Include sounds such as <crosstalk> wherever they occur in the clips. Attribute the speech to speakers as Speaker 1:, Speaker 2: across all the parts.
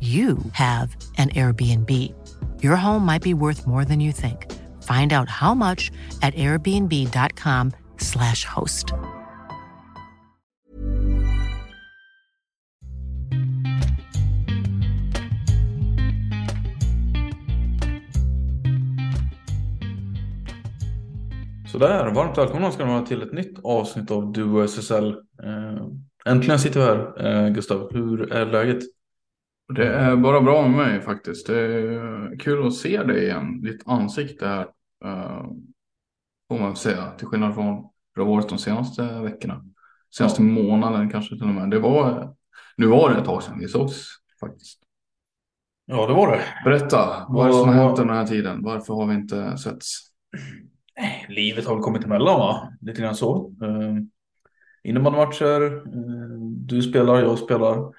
Speaker 1: you have an Airbnb. Your home might be worth more than you think. Find out how much at airbnb.com slash host.
Speaker 2: Sådär, varmt välkomna ska ni vara till ett nytt avsnitt av Duo SSL. Eh, äntligen sitter vi här, eh, Gustav. Hur är läget?
Speaker 3: Det är bara bra med mig faktiskt. Det är kul att se dig igen. Ditt ansikte här. Uh, får man säga. Till skillnad från hur det har varit de senaste veckorna. Senaste ja. månaden kanske till och med. Det var, nu var det ett tag sedan vi sågs faktiskt.
Speaker 2: Ja, det var det.
Speaker 3: Berätta, vad är det som har hänt den här tiden? Varför har vi inte setts?
Speaker 2: Livet har väl kommit emellan va? Lite grann så. Uh, Innebandymatcher, uh, du spelar, jag spelar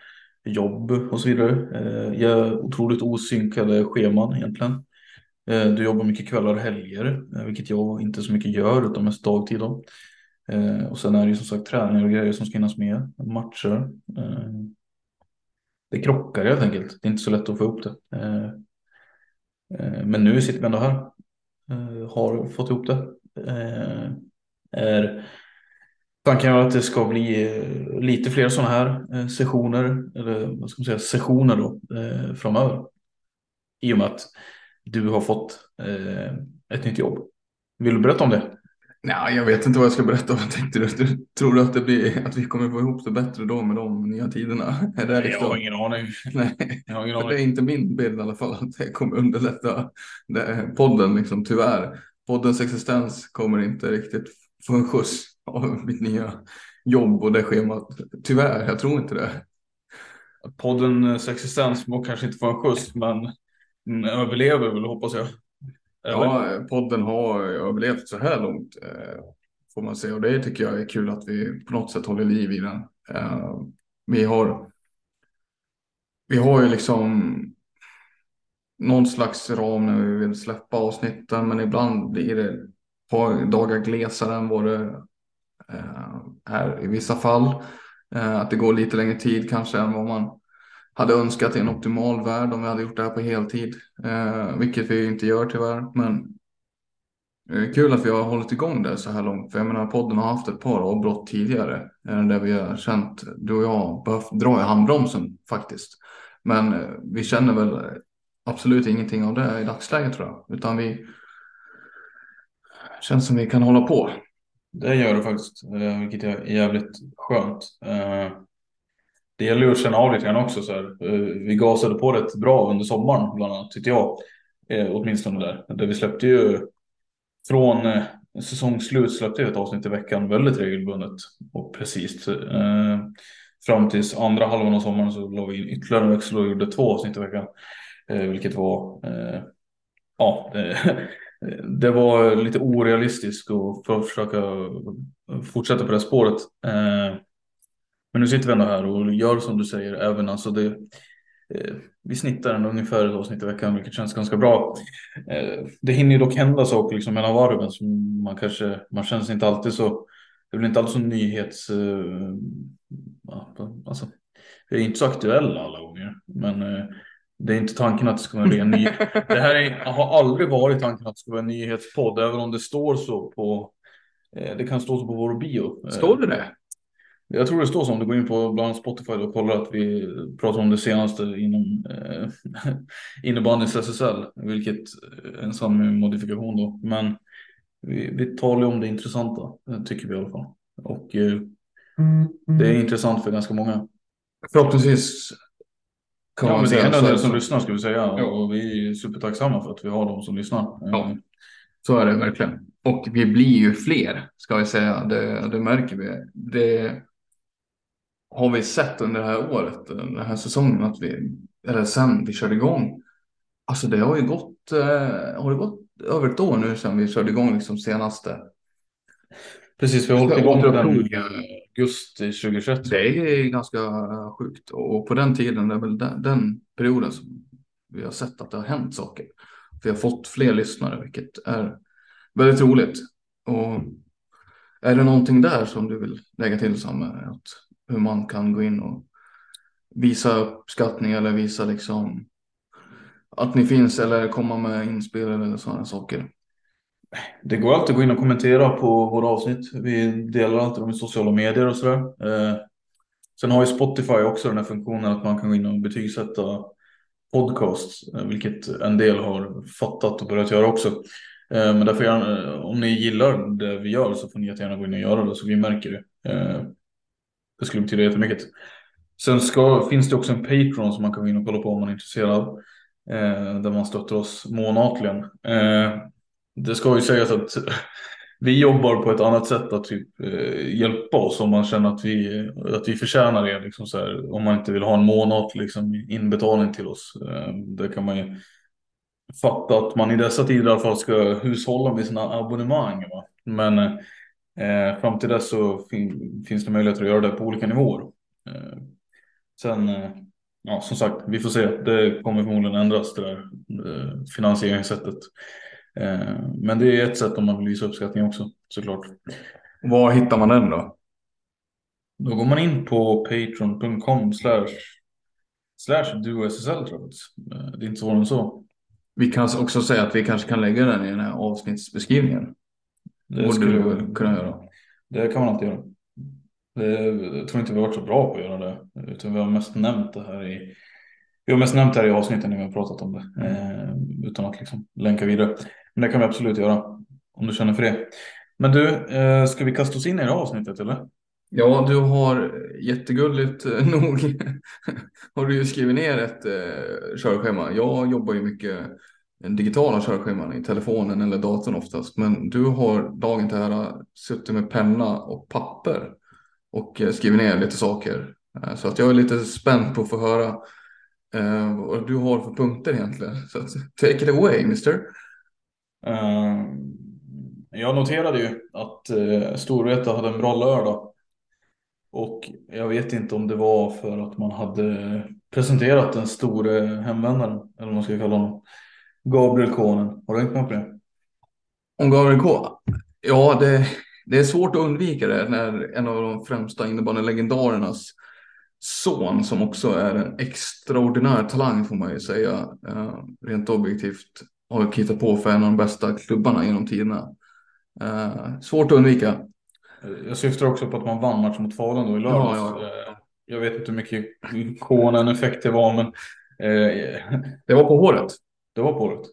Speaker 2: jobb och så vidare. Eh, jag har otroligt osynkade scheman egentligen. Eh, du jobbar mycket kvällar och helger, eh, vilket jag inte så mycket gör utan mest dagtid. Då. Eh, och sen är det ju som sagt träningar och grejer som ska hinnas med, matcher. Eh, det krockar helt enkelt. Det är inte så lätt att få ihop det. Eh, men nu sitter vi ändå här. Har fått ihop det. Är Tanken är att det ska bli eh, lite fler sådana här eh, sessioner, eller vad ska man säga, sessioner då, eh, framöver. I och med att du har fått ett nytt jobb. Vill du berätta om det?
Speaker 3: Nej, jag vet inte vad jag ska berätta om. <laughs> Tänkte, du, tror du att, det blir, att vi kommer få ihop det bättre då med de nya tiderna? <laughs>
Speaker 2: Är det liksom... Jag har ingen aning. <laughs>
Speaker 3: Nej, jag har ingen aning. det är inte min bild i alla fall att det kommer underlätta det, podden, liksom, tyvärr. Poddens existens kommer inte riktigt få en skjuts av mitt nya jobb och det schemat. Tyvärr, jag tror inte det.
Speaker 2: Poddens existens må kanske inte få en skjuts, men överlever väl hoppas jag.
Speaker 3: Eller? Ja, podden har överlevt så här långt eh, får man säga och det tycker jag är kul att vi på något sätt håller liv i den. Eh, vi har. Vi har ju liksom någon slags ram när vi vill släppa avsnitten, men ibland blir det ett par dagar glesare än vad det Eh, är i vissa fall. Eh, att det går lite längre tid kanske än vad man hade önskat i en optimal värld om vi hade gjort det här på heltid. Eh, vilket vi inte gör tyvärr. Men eh, kul att vi har hållit igång det så här långt. För jag menar podden har haft ett par avbrott tidigare. Där vi har känt, du och jag, behövt dra i handbromsen faktiskt. Men eh, vi känner väl absolut ingenting av det i dagsläget tror jag. Utan vi känns som vi kan hålla på.
Speaker 2: Det gör det faktiskt, eh, vilket är jävligt skönt. Eh, det gäller ju att känna av lite grann också. Så här. Eh, vi gasade på rätt bra under sommaren, bland annat, tyckte jag. Åtminstone där. Där vi släppte ju från säsongsslut släppte vi ett avsnitt i veckan väldigt regelbundet och precis. Fram tills andra halvan av sommaren så la vi in ytterligare en växel och gjorde två avsnitt i veckan. Vilket var, ja, det var lite orealistiskt och för att försöka fortsätta på det spåret. Eh, men nu sitter vi ändå här och gör som du säger, även alltså det, eh, vi snittar en ungefär ett avsnitt i veckan, vilket känns ganska bra. Eh, det hinner ju dock hända saker liksom mellan varven som man kanske, man känns inte alltid så, det blir inte alltid så nyhets, eh, alltså, det är inte så aktuella alla gånger, men eh, det är inte tanken att det ska vara en ny. <laughs> Det här är, har aldrig varit tanken att det ska vara en nyhetspodd, även om det står så på, eh, det kan stå så på vår bio.
Speaker 3: Står det det?
Speaker 2: Jag tror det står så om du går in på bland annat Spotify och kollar att vi pratar om det senaste inom eh, <laughs> innebandyns SSL, vilket är en sann modifikation då. Men vi, vi talar ju om det intressanta, tycker vi i alla fall. Och eh, det är intressant för ganska många.
Speaker 3: Förhoppningsvis
Speaker 2: ja, säga. Det är en del som lyssnar ska vi säga. Ja. Och vi är supertacksamma för att vi har de som lyssnar.
Speaker 3: Ja, så är det verkligen. Och vi blir ju fler, ska vi säga. Det, det märker vi. Det har vi sett under det här året, den här säsongen, att vi, eller sen vi körde igång. Alltså det har ju gått, eh, har det gått över ett år nu sedan vi körde igång liksom senaste.
Speaker 2: Precis, vi har hållit igång den Just 2021.
Speaker 3: Det är ganska eh, sjukt och på den tiden, det är väl den, den perioden som vi har sett att det har hänt saker. Vi har fått fler lyssnare, vilket är väldigt roligt. Och är det någonting där som du vill lägga till Samme? Att hur man kan gå in och visa uppskattning eller visa liksom att ni finns eller komma med inspel eller sådana saker.
Speaker 2: Det går alltid att gå in och kommentera på våra avsnitt. Vi delar alltid dem i sociala medier och sådär. Eh, sen har ju Spotify också den här funktionen att man kan gå in och betygsätta podcasts, eh, vilket en del har fattat och börjat göra också. Eh, men därför gärna, eh, om ni gillar det vi gör så får ni jättegärna gå in och göra det så vi märker det. Eh, det skulle betyda jättemycket. Sen ska, finns det också en Patreon som man kan gå in och kolla på om man är intresserad. Eh, där man stöttar oss månatligen. Eh, det ska ju sägas att vi jobbar på ett annat sätt att typ, eh, hjälpa oss om man känner att vi, att vi förtjänar det. Liksom så här, om man inte vill ha en månad liksom, inbetalning till oss. Eh, det kan man ju fatta att man i dessa tider i alla fall ska hushålla med sina abonnemang. Va? Men Eh, fram till dess så fin finns det möjligheter att göra det på olika nivåer. Eh, sen, eh, ja som sagt, vi får se. Det kommer förmodligen ändras det där eh, finansieringssättet. Eh, men det är ett sätt om man vill visa uppskattning också såklart.
Speaker 3: Var hittar man den då?
Speaker 2: Då går man in på patreon.com slash slash duoSSL tror jag. Eh, det är inte svårare än så.
Speaker 3: Vi kan också säga att vi kanske kan lägga den i den här avsnittsbeskrivningen.
Speaker 2: Det borde skulle du kunna göra. Det kan man alltid göra. Det, jag tror inte vi har varit så bra på att göra det. Utan vi har mest nämnt det här i vi har mest nämnt det här i avsnitten när vi har pratat om det. Eh, utan att liksom länka vidare. Men det kan vi absolut göra. Om du känner för det. Men du, eh, ska vi kasta oss in i det här avsnittet eller?
Speaker 3: Ja, du har jättegulligt eh, <laughs> nog har du ju skrivit ner ett eh, körschema. Jag jobbar ju mycket digitala körscheman i telefonen eller datorn oftast. Men du har dagen till ära suttit med penna och papper och eh, skrivit ner lite saker. Eh, så att jag är lite spänd på att få höra eh, vad du har för punkter egentligen. Så att take it away, mister.
Speaker 2: Eh, jag noterade ju att eh, Storvreta hade en bra lördag. Och jag vet inte om det var för att man hade presenterat den store hemvändaren, eller vad man ska kalla honom. Gabriel Konen. Har du hängt med på det?
Speaker 3: Om Gabriel K? Ja, det, det är svårt att undvika det när en av de främsta innebandylegendarernas son som också är en extraordinär talang får man ju säga. Eh, rent objektivt har kittat på för en av de bästa klubbarna genom tiderna. Uh, svårt att undvika.
Speaker 2: Jag syftar också på att man vann matchen mot Falun då i lördags. Ja, ja, ja. Jag vet inte hur mycket Konen-effekt det var, men...
Speaker 3: Uh, det var på håret.
Speaker 2: Det var på året.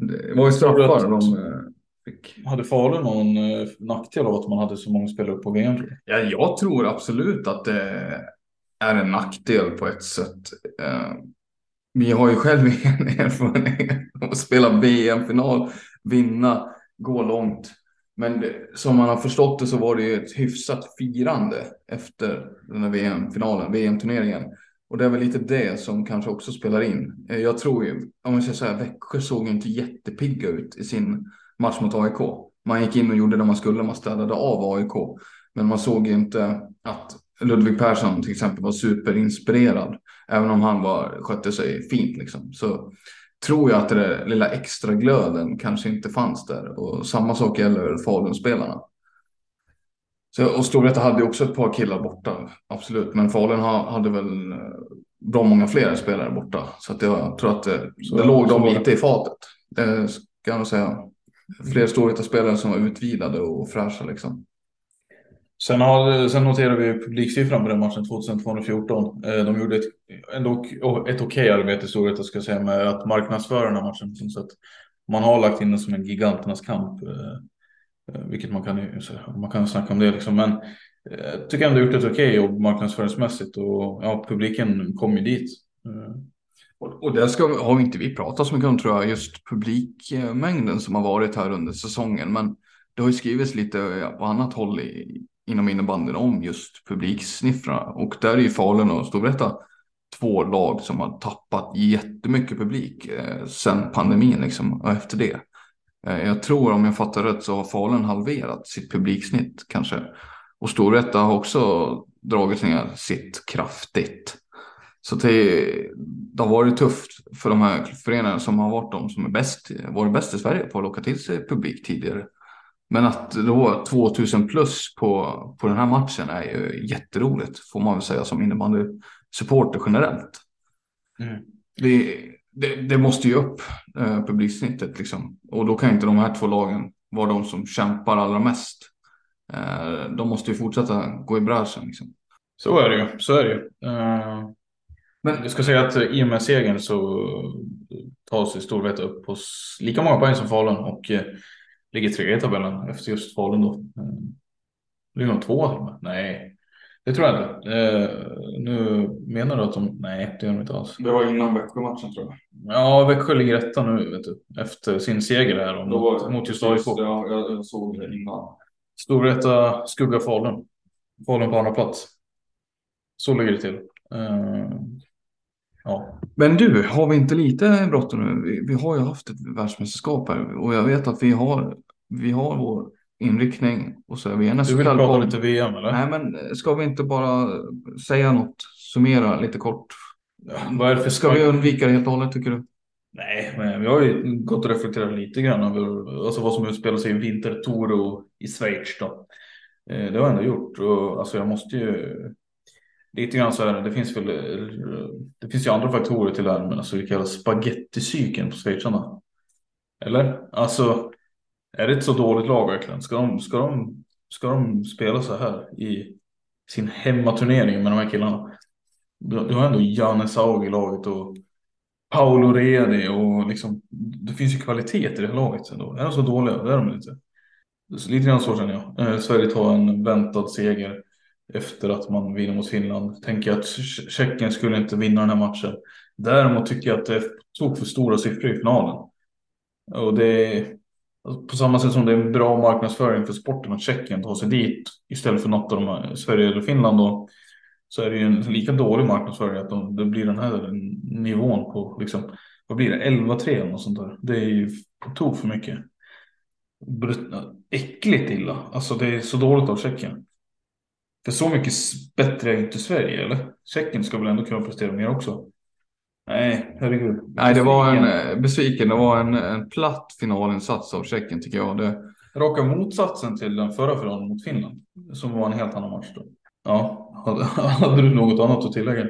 Speaker 3: Det var ju straffar de eh,
Speaker 2: fick. Hade Falun någon eh, nackdel av att man hade så många spelare på VM?
Speaker 3: Ja, jag tror absolut att det är en nackdel på ett sätt. Vi har ju själv <laughs> en erfarenhet av att spela VM-final, vinna, gå långt. Men det, som man har förstått det så var det ju ett hyfsat firande efter den här VM-finalen, VM-turneringen. Och det är väl lite det som kanske också spelar in. Eh, jag tror ju, om man säger så här, Växjö såg ju inte jättepigga ut i sin match mot AIK. Man gick in och gjorde det man skulle, man städade av AIK. Men man såg ju inte att Ludvig Persson till exempel var superinspirerad. Även om han var, skötte sig fint liksom. Så tror jag att det lilla extra glöden kanske inte fanns där. Och samma sak gäller Falun-spelarna. Så, och Storvreta hade också ett par killar borta, absolut. Men Falun hade väl eh, bra många fler spelare borta. Så att jag tror att det, så, det låg dem lite i fatet. Det ska jag nog säga. Fler Storvreta-spelare som var utvilade och fräscha liksom.
Speaker 2: Sen, har, sen noterar vi publiksiffran på den matchen 2214. Eh, de gjorde ett, ändå, oh, ett okej arbete i jag ska jag säga med att marknadsföra den här matchen. Så att man har lagt in den som en giganternas kamp. Eh, eh, vilket man kan, man kan snacka om det liksom. Men jag tycker ändå gjort ett okej jobb marknadsföringsmässigt och ja, publiken kom ju dit.
Speaker 3: Och det ska, har inte vi pratat så mycket om tror jag, just publikmängden som har varit här under säsongen. Men det har ju skrivits lite på annat håll i, inom innebandyn om just publiksniffrorna. Och där är ju Falun och Storvreta två lag som har tappat jättemycket publik eh, sen pandemin liksom, och efter det. Eh, jag tror om jag fattar rätt så har Falun halverat sitt publiksnitt kanske. Och Storvreta har också dragit ner sitt kraftigt. Så det, det har varit tufft för de här föreningarna som har varit de som är bäst, varit bäst i Sverige på att locka till sig publik tidigare. Men att då 2000 plus på, på den här matchen är ju jätteroligt får man väl säga som innebandysupporter generellt. Mm. Det, det, det, måste ju upp eh, publiksnittet liksom. Och då kan inte de här två lagen vara de som kämpar allra mest. Eh, de måste ju fortsätta gå i bräschen liksom.
Speaker 2: Så är det ju, så är det ju. Uh, men jag ska säga att i och med segern så tar sig Storvreta upp på lika många poäng som Falun och uh, ligger trea i tabellen efter just Falun då. Uh, ligger de två? Nej, det tror jag inte. Eh, nu menar du att de, nej det gör de inte alls.
Speaker 3: Det var innan Växjö-matchen tror jag.
Speaker 2: Ja, Växjö ligger etta nu vet du, efter sin seger här om, mot, mot just AIK.
Speaker 3: Ja, jag, jag såg det innan.
Speaker 2: Storvreta skugga Falun. Falun på andra plats. Så ligger det till.
Speaker 3: Ja. Men du, har vi inte lite bråttom nu? Vi, vi har ju haft ett världsmästerskap här och jag vet att vi har, vi har vår inriktning och så är vi
Speaker 2: Du vill prata lite VM eller?
Speaker 3: Nej, men ska vi inte bara säga något, summera lite kort? Ja, vad är det för ska vi undvika det helt och hållet tycker du?
Speaker 2: Nej, men vi har ju gått och reflekterat lite grann över alltså vad som utspelar sig i Vintertoro i Schweiz då. Eh, det har jag ändå gjort och alltså jag måste ju lite grann så är det finns väl, det finns ju andra faktorer till det här, men alltså det kallas spagetticykeln på schweizarna. Eller? Alltså är det ett så dåligt lag verkligen? Ska de, ska de, ska de spela så här i sin hemmaturnering med de här killarna? Du, du har ändå Janne Saug i laget och Paolo Redi och liksom, det finns ju kvalitet i det här laget ändå. Är de så dåliga? Det är de inte. Så lite grann så känner jag. Eh, Sverige tar en väntad seger efter att man vinner mot Finland. Tänker att Tjeckien skulle inte vinna den här matchen. Däremot tycker jag att det tog för stora siffror i finalen. Och det, är... Alltså, på samma sätt som det är en bra marknadsföring för sporten att Tjeckien tar sig dit istället för något av de här, Sverige eller Finland då, så är det ju en lika dålig marknadsföring att de, det blir den här nivån på liksom, vad blir det, 11-3 eller något sånt där. Det är ju på tok för mycket. Äckligt illa, alltså det är så dåligt av Tjeckien. För så mycket bättre är inte Sverige eller? Tjeckien ska väl ändå kunna prestera mer också. Nej, herregud.
Speaker 3: Nej, det var en eh, besviken. Det var en, en platt finalinsats av Tjeckien tycker jag. Det...
Speaker 2: Raka motsatsen till den förra finalen mot Finland. Som var en helt annan match då. Ja, hade, <laughs> hade du något annat att tillägga?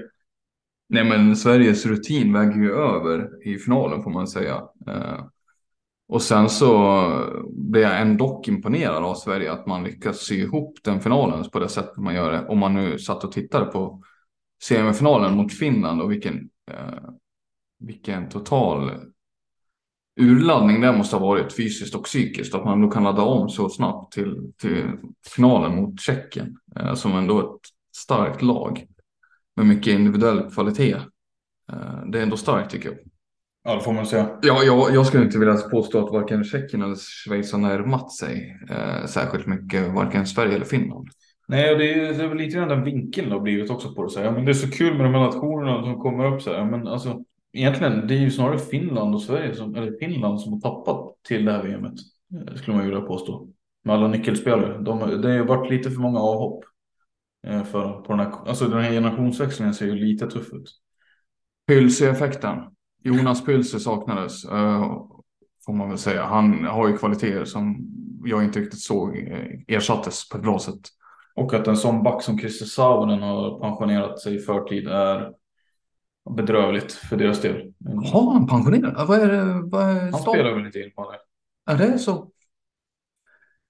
Speaker 3: Nej, men Sveriges rutin väger ju över i finalen får man säga. Och sen så blev jag ändå imponerad av Sverige att man lyckas sy ihop den finalen på det sättet man gör det. Om man nu satt och tittade på semifinalen mot Finland och vilken eh, vilken total urladdning det måste ha varit fysiskt och psykiskt. Att man då kan ladda om så snabbt till, till finalen mot Tjeckien. Eh, som ändå ett starkt lag med mycket individuell kvalitet. Eh, det är ändå starkt tycker jag.
Speaker 2: Ja, det får man säga.
Speaker 3: Ja, jag, jag skulle inte vilja påstå att varken Tjeckien eller Schweiz har närmat sig eh, särskilt mycket, varken Sverige eller Finland.
Speaker 2: Nej, och det är, det är väl lite grann den vinkeln det har blivit också på det. Så här. Men det är så kul med de här nationerna som kommer upp så här. Men alltså, egentligen, det är ju snarare Finland och Sverige som, eller Finland som har tappat till det här VMet. Eh, skulle man ju vilja påstå. Med alla nyckelspelare. De, det har varit lite för många avhopp. Eh, för, på den, här, alltså den här generationsväxlingen ser ju lite tuff ut.
Speaker 3: Pylse-effekten. Jonas Pylse saknades, uh, får man väl säga. Han har ju kvaliteter som jag inte riktigt såg eh, ersattes på ett bra sätt.
Speaker 2: Och att en sån back som Christer Savonen har pensionerat sig i förtid är bedrövligt för deras del.
Speaker 3: Har han pensionerat? Vad är det? Vad är
Speaker 2: han spelar väl inte in på det?
Speaker 3: Är det så?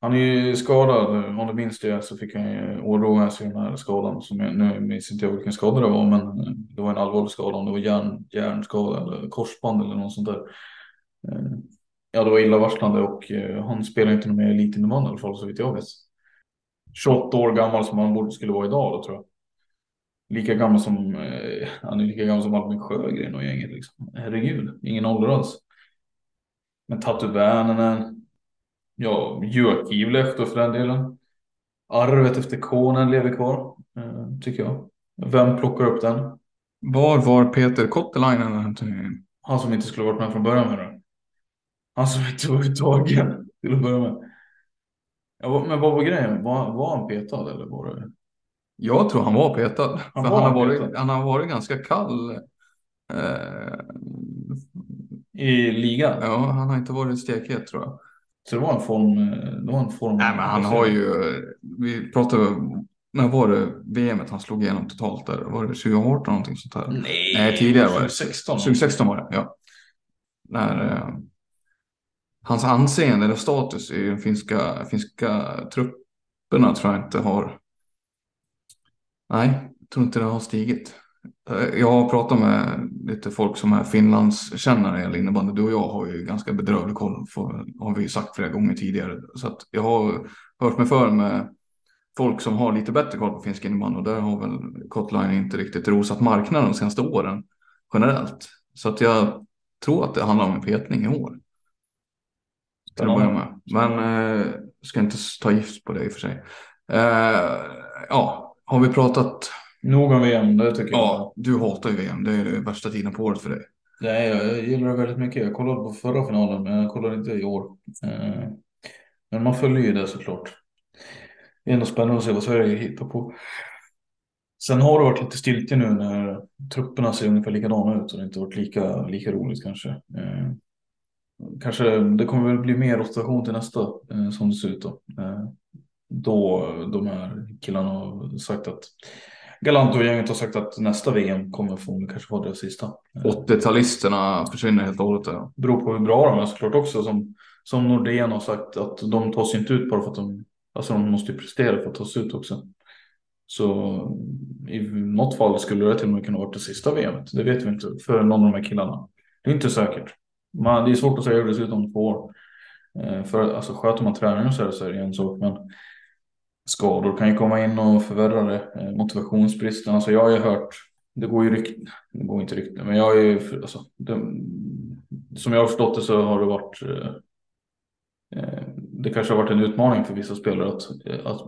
Speaker 2: Han är ju skadad, om du minns det så fick han ju oroa sig den här skadan. Som jag, nu minns inte jag vilken skada det var men eh, det var en allvarlig skada. Om det var hjärn, hjärnskada eller korsband eller något sånt där. Eh, ja det var illavarslande och eh, han spelar inte mer elitinnebandy i alla fall så vitt jag vet. 28 år gammal som han borde skulle vara idag då tror jag. Lika gammal som, eh, han är lika gammal som Albin Sjögren och gänget liksom. Herregud, ingen ålder alls. Men Tatu Vänänen, ja, Jökivlehto för den delen. Arvet efter konen lever kvar, eh, tycker jag. Vem plockar upp den?
Speaker 3: Var var Peter Kottelainen den här turneringen?
Speaker 2: Han som inte skulle varit med från början med det. Han som inte var uttagen till att börja med. Ja, men vad var grejen? Var, var han petad eller var det?
Speaker 3: Jag tror han var petad.
Speaker 2: Han,
Speaker 3: för
Speaker 2: var
Speaker 3: han, har
Speaker 2: petad.
Speaker 3: varit, han har varit ganska kall. Eh,
Speaker 2: I ligan?
Speaker 3: ja, han har inte varit stekhet tror jag.
Speaker 2: Så det var en form. Det var en form
Speaker 3: Nej, men han har ju, vi pratade, när var det VMet han slog igenom totalt där? Var det 2018 någonting sånt där?
Speaker 2: Nej,
Speaker 3: Nej, tidigare var det.
Speaker 2: 2016.
Speaker 3: 2016 var det, ja. När eh, hans anseende eller status i de finska, finska trupperna tror jag inte har. Nej, jag tror inte det har stigit. Jag har pratat med lite folk som är Finlandskännare eller innebandy. Du och jag har ju ganska bedrövlig koll, för, har vi sagt flera gånger tidigare. Så att jag har hört mig för med folk som har lite bättre koll på finsk innebandy och där har väl Kotline inte riktigt rosat marknaden de senaste åren generellt. Så att jag tror att det handlar om en petning i år. Till att börja med. Men eh, ska inte ta gift på det i och för sig. Eh, ja, har vi pratat?
Speaker 2: Nog om VM, det tycker jag.
Speaker 3: Ja, du hatar ju VM. Det är det värsta tiden på året för dig.
Speaker 2: Nej, jag gillar det väldigt mycket. Jag kollade på förra finalen, men jag kollade inte i år. Eh, Men man följer ju det såklart. Det är ändå spännande att se vad Sverige hittar på. Sen har det varit lite stiltje nu när trupperna ser ungefär likadana ut och det inte varit lika, lika roligt kanske. Eh, Kanske det kommer väl bli mer rotation till nästa eh, som det ser ut då. Då de här killarna har sagt att Galant och gänget har sagt att nästa VM kommer förmodligen kanske vara deras sista.
Speaker 3: 80-talisterna försvinner helt och hållet. Ja.
Speaker 2: beror på hur bra de är såklart också. Som, som Nordén har sagt att de tar sig inte ut bara för att de, alltså de måste ju prestera för att ta sig ut också. Så i något fall skulle det till och med kunna vara det sista VMet. Det vet vi inte för någon av de här killarna. Det är inte säkert. Man, det är svårt att säga hur det ser ut om två år. Eh, För alltså sköter man träningen så är det, så är det en sak. Men skador kan ju komma in och förvärra det. Eh, motivationsbristen. Alltså jag har ju hört. Det går ju rykten. Det går inte rykten. Men jag har ju. Alltså, det, som jag har förstått det så har det varit. Eh, eh, Det kanske har varit en utmaning för vissa spelare att, eh, att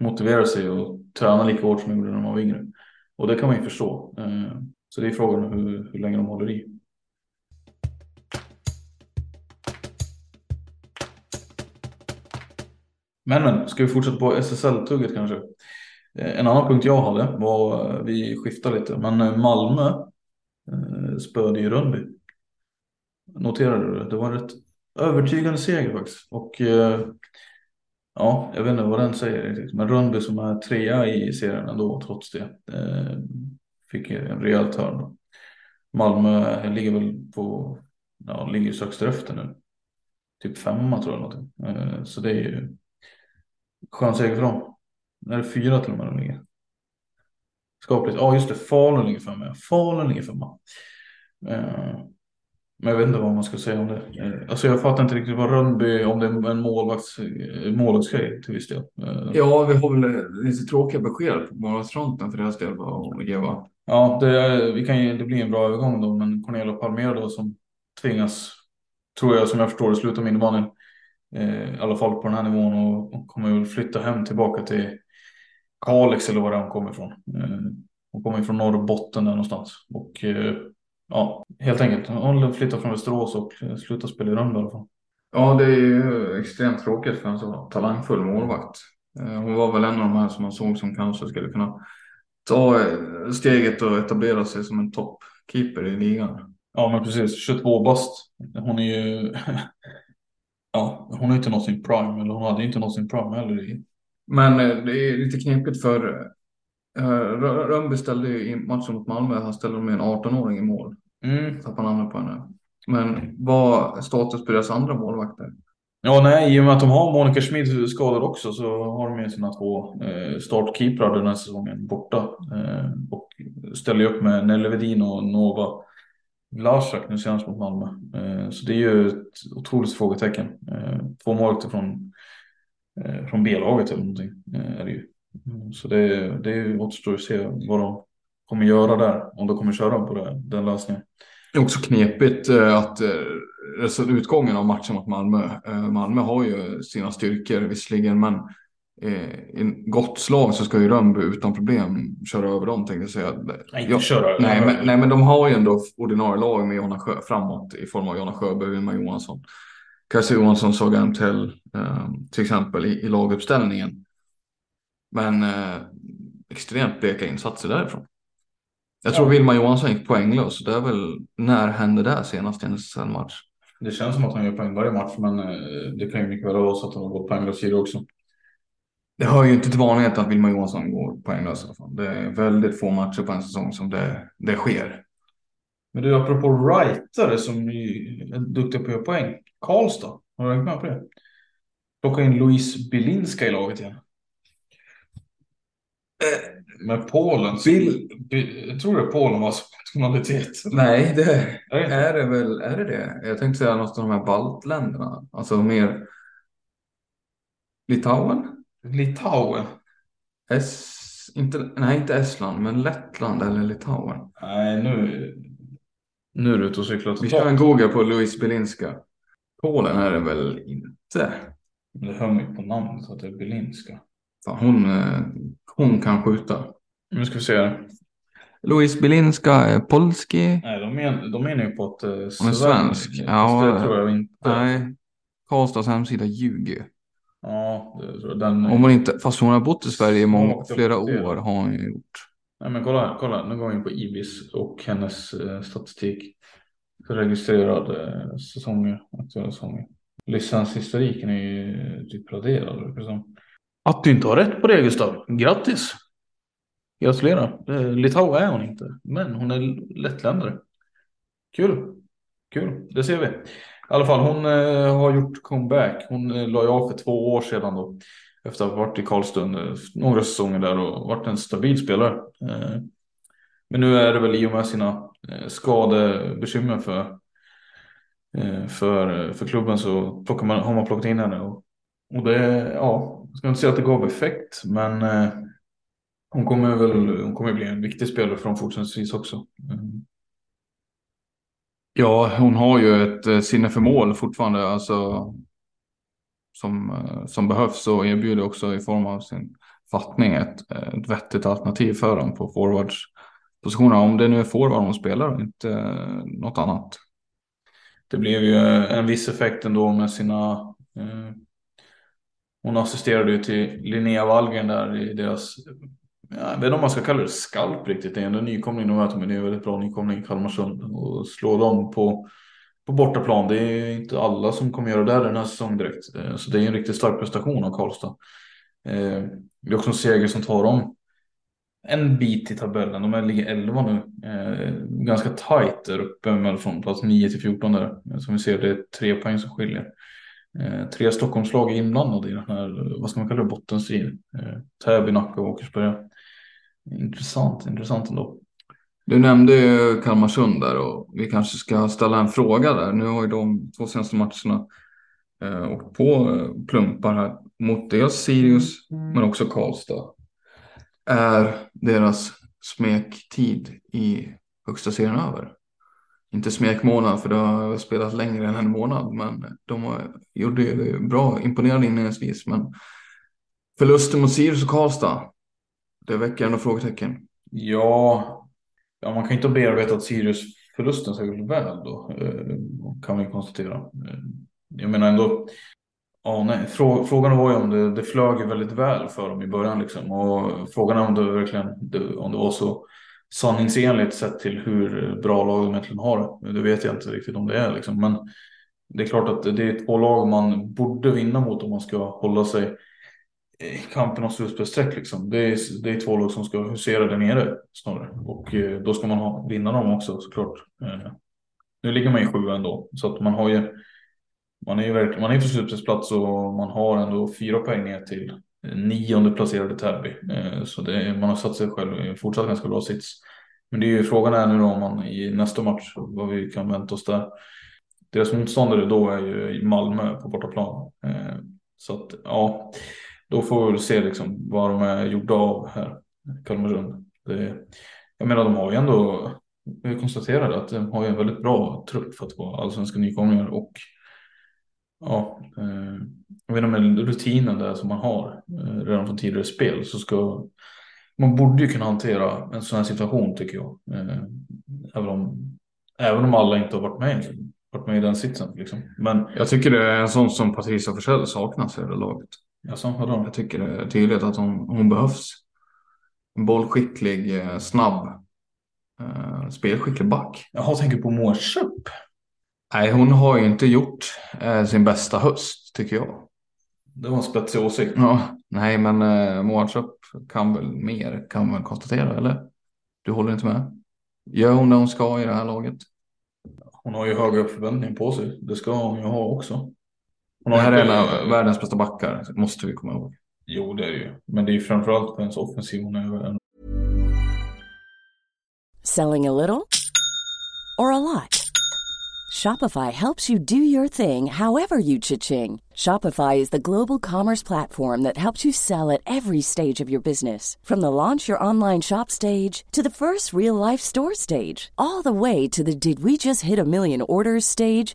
Speaker 2: motivera sig och träna lika hårt som de gjorde när de var yngre. Och det kan man ju förstå. Eh, Så det är frågan hur, hur länge de håller i. Men men, ska vi fortsätta på SSL-tugget kanske? Eh, en annan punkt jag hade var, eh, vi skiftar lite, men eh, Malmö eh, spöade ju Rönnby. Noterade du det? Det var en rätt övertygande seger faktiskt. Och eh, ja, jag vet inte vad den säger riktigt. Men Rönnby som är trea i serien ändå trots det. Eh, fick en rejäl törn. Malmö ligger väl på, ja, ligger strax efter nu. Typ femma tror jag någonting. Eh, så det är ju skön seger för dem. Är det fyra till och med de ligger? Skapligt. Ja, just det. Falun ligger femma. Falun ligger femma. Eh, Men jag vet inte vad man ska säga om det. Eh, Alltså jag fattar inte riktigt vad Rönnby, om det är en målvakts, målvaktsgrej till viss del. Eh,
Speaker 3: ja, vi har väl lite tråkiga besked på målvaktsfronten för deras del att ge va?
Speaker 2: Ja, det, vi kan det blir en bra övergång då, men Cornelia Palmér då som tvingas, tror jag som jag förstår det, sluta med innebandyn. Eh, I alla fall på den här nivån och, och kommer väl flytta hem tillbaka till Kalix eller var hon kommer ifrån. Eh, hon kommer ifrån Norrbotten där någonstans. Och eh, ja, helt enkelt. Hon flyttar från Västerås och eh, slutar spela i Rönnby i alla fall.
Speaker 3: Ja, det är ju extremt tråkigt för en så talangfull målvakt. Eh, Hon var väl en av de här som man såg som kanske skulle kunna ta eh, steget och etablera sig som en topp keeper i ligan.
Speaker 2: Ja, men precis. 22 bast. Hon är ju... <laughs> hon har inte nått sin prime. Eller hon hade inte nått sin prime heller.
Speaker 3: Men eh, det är lite knepigt för uh, Rönnby ställde ju i matchen mot Malmö. Han ställde med en 18-åring i mål.
Speaker 2: Mm.
Speaker 3: Tappade namnet på henne. Men vad är status på deras andra målvakter?
Speaker 2: Ja, nej, i och med att de har Monica Schmid skadad också så har de ju sina två eh, startkeeprar den här säsongen borta. Eh, och ställer upp med Nelle Vedin och Nova Larsak nu senast mot Malmö. Eh, så det är ju ett otroligt frågetecken. Eh, två mål från, eh, från B-laget eller någonting eh, är det ju. Mm, så det, det återstår att se vad de kommer göra där. Om de kommer köra på det, den lösningen.
Speaker 3: Det är också knepigt eh, att eh, alltså utgången av matchen mot Malmö. Eh, Malmö har ju sina styrkor visserligen, men i en gott slag så ska ju Rönnby utan problem köra över dem tänkte jag säga.
Speaker 2: Nej, inte köra
Speaker 3: nej, men, nej, men de har ju ändå ordinarie lag med Jonna Sjö, framåt i form av Jonna Sjöberg och Vilma Johansson. Kajsa Johansson, Saga Amtell till exempel i, i laguppställningen. Men eh, extremt bleka insatser därifrån. Jag tror ja. Vilma Johansson gick poänglös. Det är väl, när hände det senast i en SSL-match?
Speaker 2: Det känns som att han gör poäng varje match, men eh, det kan ju mycket väl vara så att han har gått poänglös tidigare också.
Speaker 3: Det hör ju inte till vanligheten att Vilma Johansson går poänglös i alla fall. Det är väldigt få matcher på en säsong som det, det sker.
Speaker 2: Men du, apropå rightare som är duktiga på att göra poäng. Karlstad, har du räknat med på det? Plocka in Louise Bilinska i laget igen. Eh, med Polen. Bil... Jag tror det Polen var <laughs> nationalitet.
Speaker 3: Nej, det är, är det väl. Är det det? Jag tänkte säga något av de här baltländerna. Alltså mer Litauen?
Speaker 2: Litauen?
Speaker 3: Es... Inte, nej, inte Estland, men Lettland eller Litauen.
Speaker 2: Nej, nu, nu är du ute och cyklar.
Speaker 3: Vi kör en google på Louis Belinska. Polen är det väl inte?
Speaker 2: Det hör mig på namnet att det är Belinska.
Speaker 3: Fan, hon, eh, hon kan skjuta.
Speaker 2: Nu ska vi se.
Speaker 3: Louise Bilinska är polski.
Speaker 2: Nej, de, men, de menar ju på att eh,
Speaker 3: Hon är svensk. Ja,
Speaker 2: det tror jag inte.
Speaker 3: Nej, Karlstads hemsida ljuger.
Speaker 2: Ja, den.
Speaker 3: Om hon inte, fast hon har bott i Sverige i många, flera år har hon ju gjort.
Speaker 2: Nej, men kolla, kolla, nu går vi in på Ibis och hennes eh, statistik. Registrerade eh, säsonger, aktuella säsonger. Licenshistoriken är ju typ raderad. Att du inte har rätt på det Gustav, grattis! Gratulerar. Eh, Litau är hon inte, men hon är lättländare. Kul. Kul, det ser vi. I alla fall, hon eh, har gjort comeback. Hon eh, la av för två år sedan då. Efter att ha varit i Karlstad några säsonger där och varit en stabil spelare. Eh, men nu är det väl i och med sina eh, skadebekymmer för, eh, för, för klubben så plockar man, har man plockat in henne. Och, och det, ja, jag ska inte säga att det gav effekt, men eh, hon kommer väl hon kommer bli en viktig spelare från fortsättningsvis också. Mm.
Speaker 3: Ja, hon har ju ett eh, sinne för mål fortfarande, alltså som, eh, som behövs och erbjuder också i form av sin fattning ett, eh, ett vettigt alternativ för dem på forwardspositionerna. Om det nu är forward hon spelar och inte något annat.
Speaker 2: Det blev ju en viss effekt ändå med sina eh, hon assisterade ju till Linnea Wallgren där i deras jag vet inte om man ska kalla det skalp riktigt. Det är en nykomling de möter, men det är en väldigt bra nykomling i Kalmarsund. Och slå dem på, på bortaplan, det är inte alla som kommer göra det den här säsongen direkt. Eh, så det är en riktigt stark prestation av Karlstad. Eh, det är också en seger som tar dem en bit i tabellen. De ligger 11 nu. Eh, ganska tajt där uppe mellan plats 9 till 14 där. Som vi ser det är tre poäng som skiljer. tre Stockholmslag är inblandade i den här, vad ska man kalla det, bottenstriden. Täby, Nacka och Åkersberga. Intressant, intressant ändå.
Speaker 3: Du nämnde ju Kalmarsund där och vi kanske ska ställa en fråga där. Nu har ju de två senaste matcherna eh, åkt på eh, plumpar här mot dels Sirius mm. men också Karlstad. Är deras smektid i högsta serien över? Inte smekmånad för det har spelat längre än en månad men de har, gjorde det bra, imponerande inledningsvis men förlusten mot Sirius och Karlstad det väcker ändå frågetecken.
Speaker 2: Ja, ja man kan inte ha bearbetat Sirius förlusten särskilt väl då. Eh, kan vi konstatera. Eh, jag menar ändå. Ja, nej, frågan var ju om det, det flög väldigt väl för dem i början liksom. Och frågan är om det verkligen om det var så, sanningsenligt sett till hur bra lag de egentligen har det. Det vet jag inte riktigt om det är liksom. Men det är klart att det är två lag man borde vinna mot om man ska hålla sig kampen om slutspelsstreck. Liksom. Det, är, det är två lag som ska husera där nere snarare. Och eh, då ska man ha, vinna dem också såklart. Eh, nu ligger man ju sjua ändå. Så att man har ju man är ju verkligen, man är på slutspelsplats och man har ändå fyra poäng ner till nionde placerade Täby. Eh, så det, man har satt sig själv i en fortsatt ganska bra sits. Men det är ju frågan är nu då om man i nästa match, vad vi kan vänta oss där. Deras motståndare då är ju Malmö på bortaplan. Eh, så att ja, då får vi väl se liksom vad de är gjorda av här, Kalmarsund. Det, jag menar de har ju ändå, vi konstaterade att de har ju en väldigt bra trupp för att vara allsvenska nykomlingar och ja, eh, jag vet inte med rutinen där som man har eh, redan från tidigare spel så ska man borde ju kunna hantera en sån här situation tycker jag. Eh, även om, även om alla inte har varit med, varit med i den sitsen. Liksom. Men,
Speaker 3: jag tycker det är en sån som Patricia Forsell saknas i det laget.
Speaker 2: Jaså, vadå?
Speaker 3: Jag tycker det är tydligt att hon, hon behövs. En bollskicklig, snabb, spelskicklig back.
Speaker 2: Jaha, tänker på Mårsup?
Speaker 3: Nej, hon har ju inte gjort eh, sin bästa höst tycker jag.
Speaker 2: Det var en spetsig åsikt.
Speaker 3: Ja, nej, men eh, Moachup kan väl mer kan man konstatera, eller? Du håller inte med? Gör hon det hon ska i det här laget?
Speaker 2: Hon har ju höga förväntningar på sig. Det ska hon ju ha också.
Speaker 3: Hon det här är en av världens bästa backar, måste vi komma ihåg.
Speaker 2: Jo, det är det ju. Men det är ju framförallt på ens offensiv hon är.
Speaker 4: Selling a little or a lot? Shopify helps you do your thing however you cha-ching. Shopify is the global commerce platform that helps you sell at every stage of your business. From the launch your online shop stage to the first real life store stage, all the way to the did we just hit a million orders stage.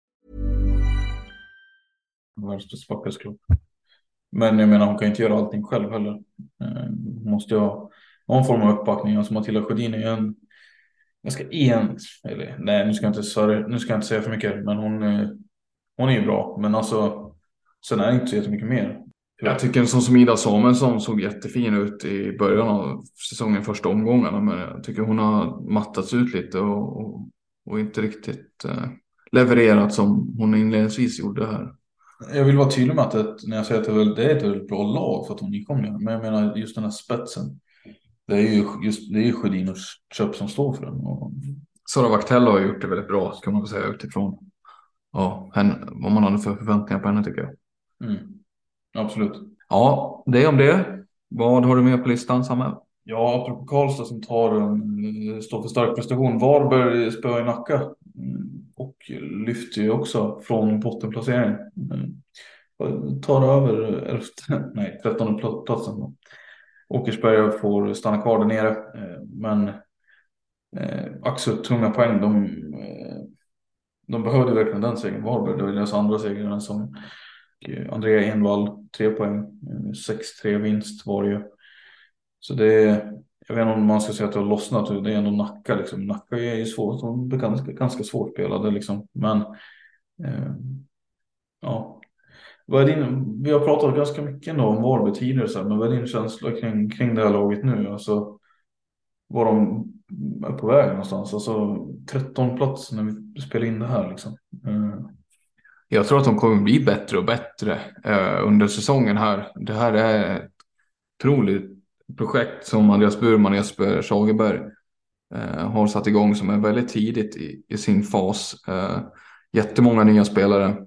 Speaker 2: Men jag menar hon kan inte göra allting själv heller. Hon måste ju ha någon form av uppbackning. Alltså Matilda Sjödin är ju en ganska en, eller nej nu ska jag inte, sorry, nu ska jag inte säga för mycket, men hon, eh, hon är ju bra. Men alltså sen är det inte så jättemycket mer.
Speaker 3: Jag tycker en sån som Ida Samuelsson såg jättefin ut i början av säsongen, första omgångarna. Men jag tycker hon har mattats ut lite och, och, och inte riktigt eh, levererat som hon inledningsvis gjorde här.
Speaker 2: Jag vill vara tydlig med att det, när jag säger att det är, det är ett väldigt bra lag för att hon nykomling. Men jag menar just den här spetsen. Det är ju just det är Sjödin och Köp som står för den. Och...
Speaker 3: Sara Wachtell har gjort det väldigt bra ska man säga utifrån ja, henne, vad man hade för förväntningar på henne tycker jag.
Speaker 2: Mm. Absolut.
Speaker 3: Ja, det om det. Vad har du med på listan, Samuel?
Speaker 2: Ja, apropå Karlstad som tar en, står för stark prestation. Varberg spöar i Nacka mm, och lyfter ju också från bottenplacering. Mm. Tar över elfte, <laughs> nej, trettonde platsen. Åkersberga får stanna kvar där nere, eh, men eh, Axel tunga poäng. De, eh, de behövde verkligen den segern. Varberg, det var deras andra seger som eh, Andrea Envall, tre poäng. 6-3 vinst var det ju. Så det jag vet inte om man ska säga att det har lossnat, det är ändå Nacka liksom. Nacka är ju svårt, de är ganska, ganska svårspelade liksom. Men eh, ja. Vad är din, vi har pratat ganska mycket ändå om Varberg tidigare, så här, men vad är din känsla kring, kring det här laget nu? Alltså, var de är på väg någonstans? Alltså 13 plats när vi spelar in det här liksom. Eh,
Speaker 3: jag tror att de kommer bli bättre och bättre eh, under säsongen här. Det här är otroligt projekt som Andreas Burman och Jesper Sagerberg eh, har satt igång som är väldigt tidigt i, i sin fas. Eh, jättemånga nya spelare.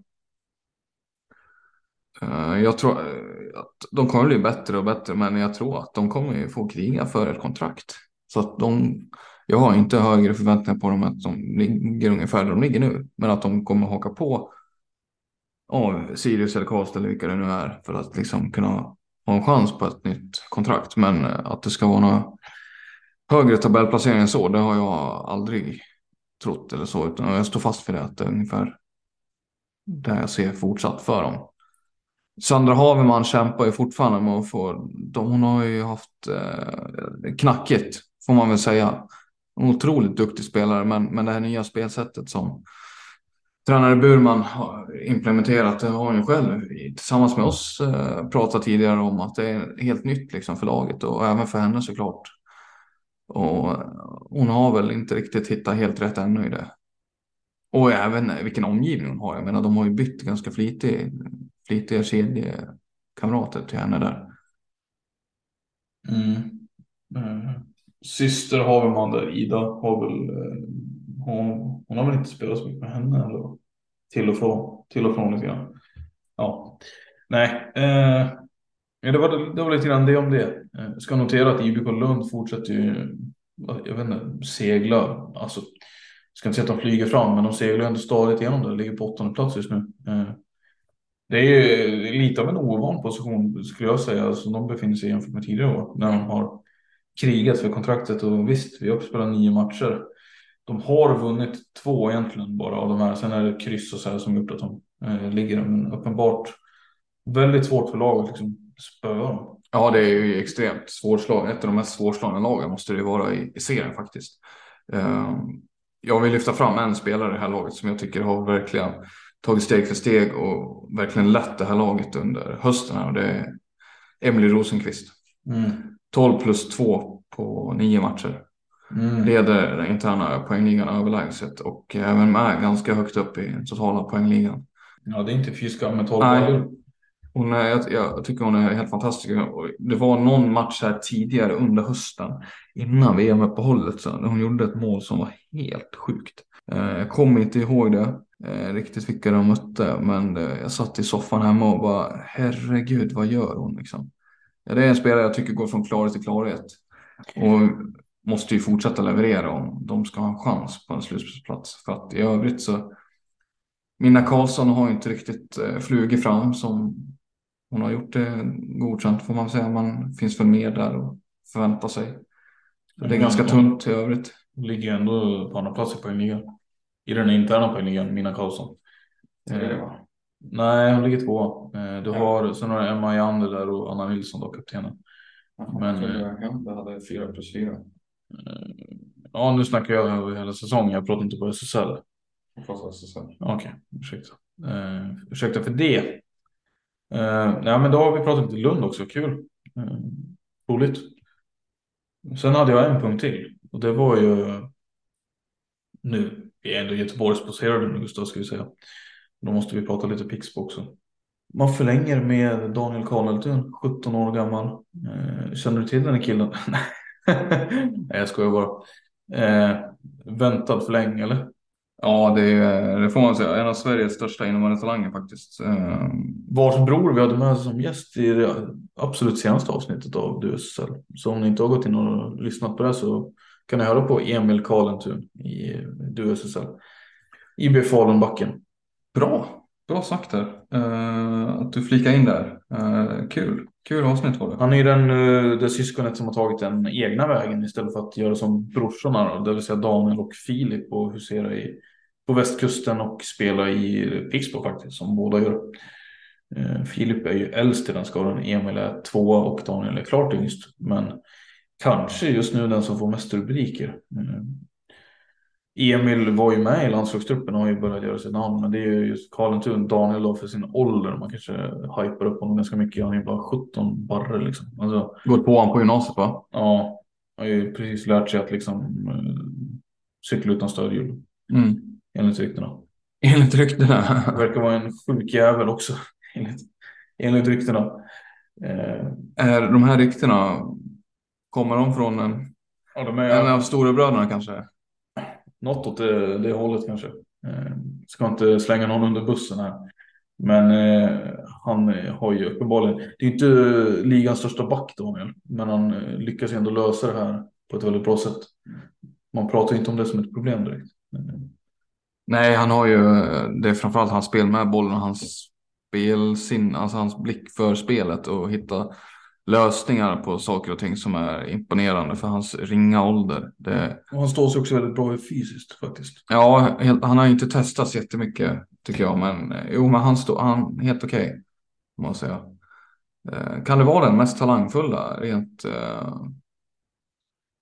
Speaker 3: Eh, jag tror eh, att de kommer bli bättre och bättre, men jag tror att de kommer få kriga för ett kontrakt. Så att de, jag har inte högre förväntningar på dem att de ligger ungefär där de ligger nu, men att de kommer haka på av Sirius eller Karlstad eller vilka det nu är för att liksom kunna ha en chans på ett nytt kontrakt. Men eh, att det ska vara några högre tabellplacering än så, det har jag aldrig trott eller så, utan jag står fast för det att det är ungefär där jag ser fortsatt för dem. Sandra Haverman kämpar ju fortfarande med att få, de, hon har ju haft eh, knackigt får man väl säga. En otroligt duktig spelare, men, men det här nya spelsättet som tränare Burman har implementerat, det har hon ju själv tillsammans med oss eh, pratat tidigare om att det är helt nytt liksom för laget och även för henne såklart. Och hon har väl inte riktigt hittat helt rätt ännu i det. Och även vilken omgivning hon har. Jag menar, de har ju bytt ganska flitig, flitiga kedjekamrater till henne där.
Speaker 2: Mm. Mm. Syster man där, Ida, har väl, eh, hon, hon har väl inte spelat så mycket med henne ändå. till och från, till och från lite grann. Ja, nej, eh, det, var, det var lite grann det om det. Eh, jag ska notera att IBK Lund fortsätter ju, jag vet inte, segla. Alltså, jag ska inte säga att de flyger fram, men de seglar ändå stadigt igenom det. Ligger på åttonde plats just nu. Eh, det är ju lite av en ovan position skulle jag säga som de befinner sig i jämfört med tidigare år. När de har krigat för kontraktet och visst, vi har spelat nio matcher. De har vunnit två egentligen bara av de här. Sen är det kryss och så här som gjort att de eh, ligger där. Men uppenbart väldigt svårt för laget liksom spöa dem.
Speaker 3: Ja, det är ju extremt svårslaget. Ett av de mest svårslagna lagen måste det vara i, i serien faktiskt. Uh, jag vill lyfta fram en spelare i det här laget som jag tycker har verkligen tagit steg för steg och verkligen lett det här laget under hösten. Och det är Emily Rosenqvist. Mm. 12 plus 2 på nio matcher. Mm. Leder den interna poängligan överlägset och även med ganska högt upp i totala poängligan.
Speaker 2: Ja, det är inte fy skam med 12 Nej.
Speaker 3: Hon är, jag, jag, tycker hon är helt fantastisk. Det var någon match här tidigare under hösten innan VM-uppehållet hon gjorde ett mål som var helt sjukt. Eh, jag kommer inte ihåg det eh, riktigt vilka de mötte men eh, jag satt i soffan hemma och bara herregud vad gör hon liksom. Ja, det är en spelare jag tycker går från klarhet till klarhet. Och måste ju fortsätta leverera om de ska ha en chans på en slutspelsplats. För att i övrigt så Minna Karlsson har inte riktigt eh, flugit fram som hon har gjort det godkänt får man säga. Man finns väl mer där och förväntar sig. Det är ganska tunt i övrigt.
Speaker 2: Ligger ändå på andra plats i poängligan. I den interna poängligan, Minna Karlsson. Eh, nej, hon ligger två. Eh, du har, sen har du Emma Jander där och Anna Nilsson då, kaptenen.
Speaker 3: Men. Jag eh, hade fyra plus fyra. Eh,
Speaker 2: ja, nu snackar jag över hela säsongen. Jag pratar inte på SSL.
Speaker 3: Okej,
Speaker 2: okay, ursäkta. Uh, ursäkta för det. Uh, nej, men då har vi pratat lite Lund också. Kul. Uh, roligt. Sen hade jag en punkt till och det var ju nu. Vi är ändå Göteborgsbaserade nu Gustav ska vi säga. Då måste vi prata lite Pixbo också. Man förlänger med Daniel Karleltun, 17 år gammal. Eh, känner du till den här killen? <laughs> Nej, <laughs> jag skojar bara. Eh, väntat för länge eller?
Speaker 3: Ja, det, det, får man säga. En av Sveriges största innebandytalanger faktiskt. Eh,
Speaker 2: Vars bror vi hade med som gäst i det absolut senaste avsnittet av DUSL. Så om ni inte har gått in och lyssnat på det så kan ni höra på Emil Karlentun i DUSL. IB Falunbacken.
Speaker 3: Bra, bra sagt där. Eh, att du flikar in där. Eh, kul, kul avsnitt var det.
Speaker 2: Han är den, eh, det syskonet som har tagit den egna vägen istället för att göra som brorsorna. Det vill säga Daniel och Filip och husera i på västkusten och spela i Pixbo faktiskt, som båda gör. Eh, Filip är ju äldst i den skalan, Emil är tvåa och Daniel är klart yngst. Men kanske just nu den som får mest rubriker. Eh, Eh, Emil var ju med i landslagstruppen och har ju börjat göra sitt namn. Men det är ju just Karlentun, Daniel då för sin ålder. Man kanske hypar upp honom ganska mycket. Han är ju bara 17 barre liksom. Alltså,
Speaker 3: Gått på honom på gymnasiet va?
Speaker 2: Ja, har ju precis lärt sig att liksom uh, cykla utan stödhjul. Mm. Enligt ryktena.
Speaker 3: Enligt ryktena. <laughs>
Speaker 2: Verkar vara en sjuk jävel också. Enligt, enligt ryktena.
Speaker 3: Eh. Är de här ryktena, kommer de från en, ja, de är, en av storebröderna kanske?
Speaker 2: Något åt det, det hållet kanske. Eh, ska inte slänga någon under bussen här. Men eh, han har ju uppenbarligen, det är inte ligans största back Daniel, men han eh, lyckas ju ändå lösa det här på ett väldigt bra sätt. Man pratar inte om det som ett problem direkt. Eh.
Speaker 3: Nej, han har ju, det är framförallt hans spel med bollen och hans spelsinne, alltså hans blick för spelet och hitta lösningar på saker och ting som är imponerande för hans ringa ålder. Det...
Speaker 2: Och han står sig också väldigt bra fysiskt faktiskt.
Speaker 3: Ja, han har inte testats jättemycket tycker jag, men jo, men han står han helt okej. Okay, måste jag säga. Eh, kan det vara den mest talangfulla rent? Eh,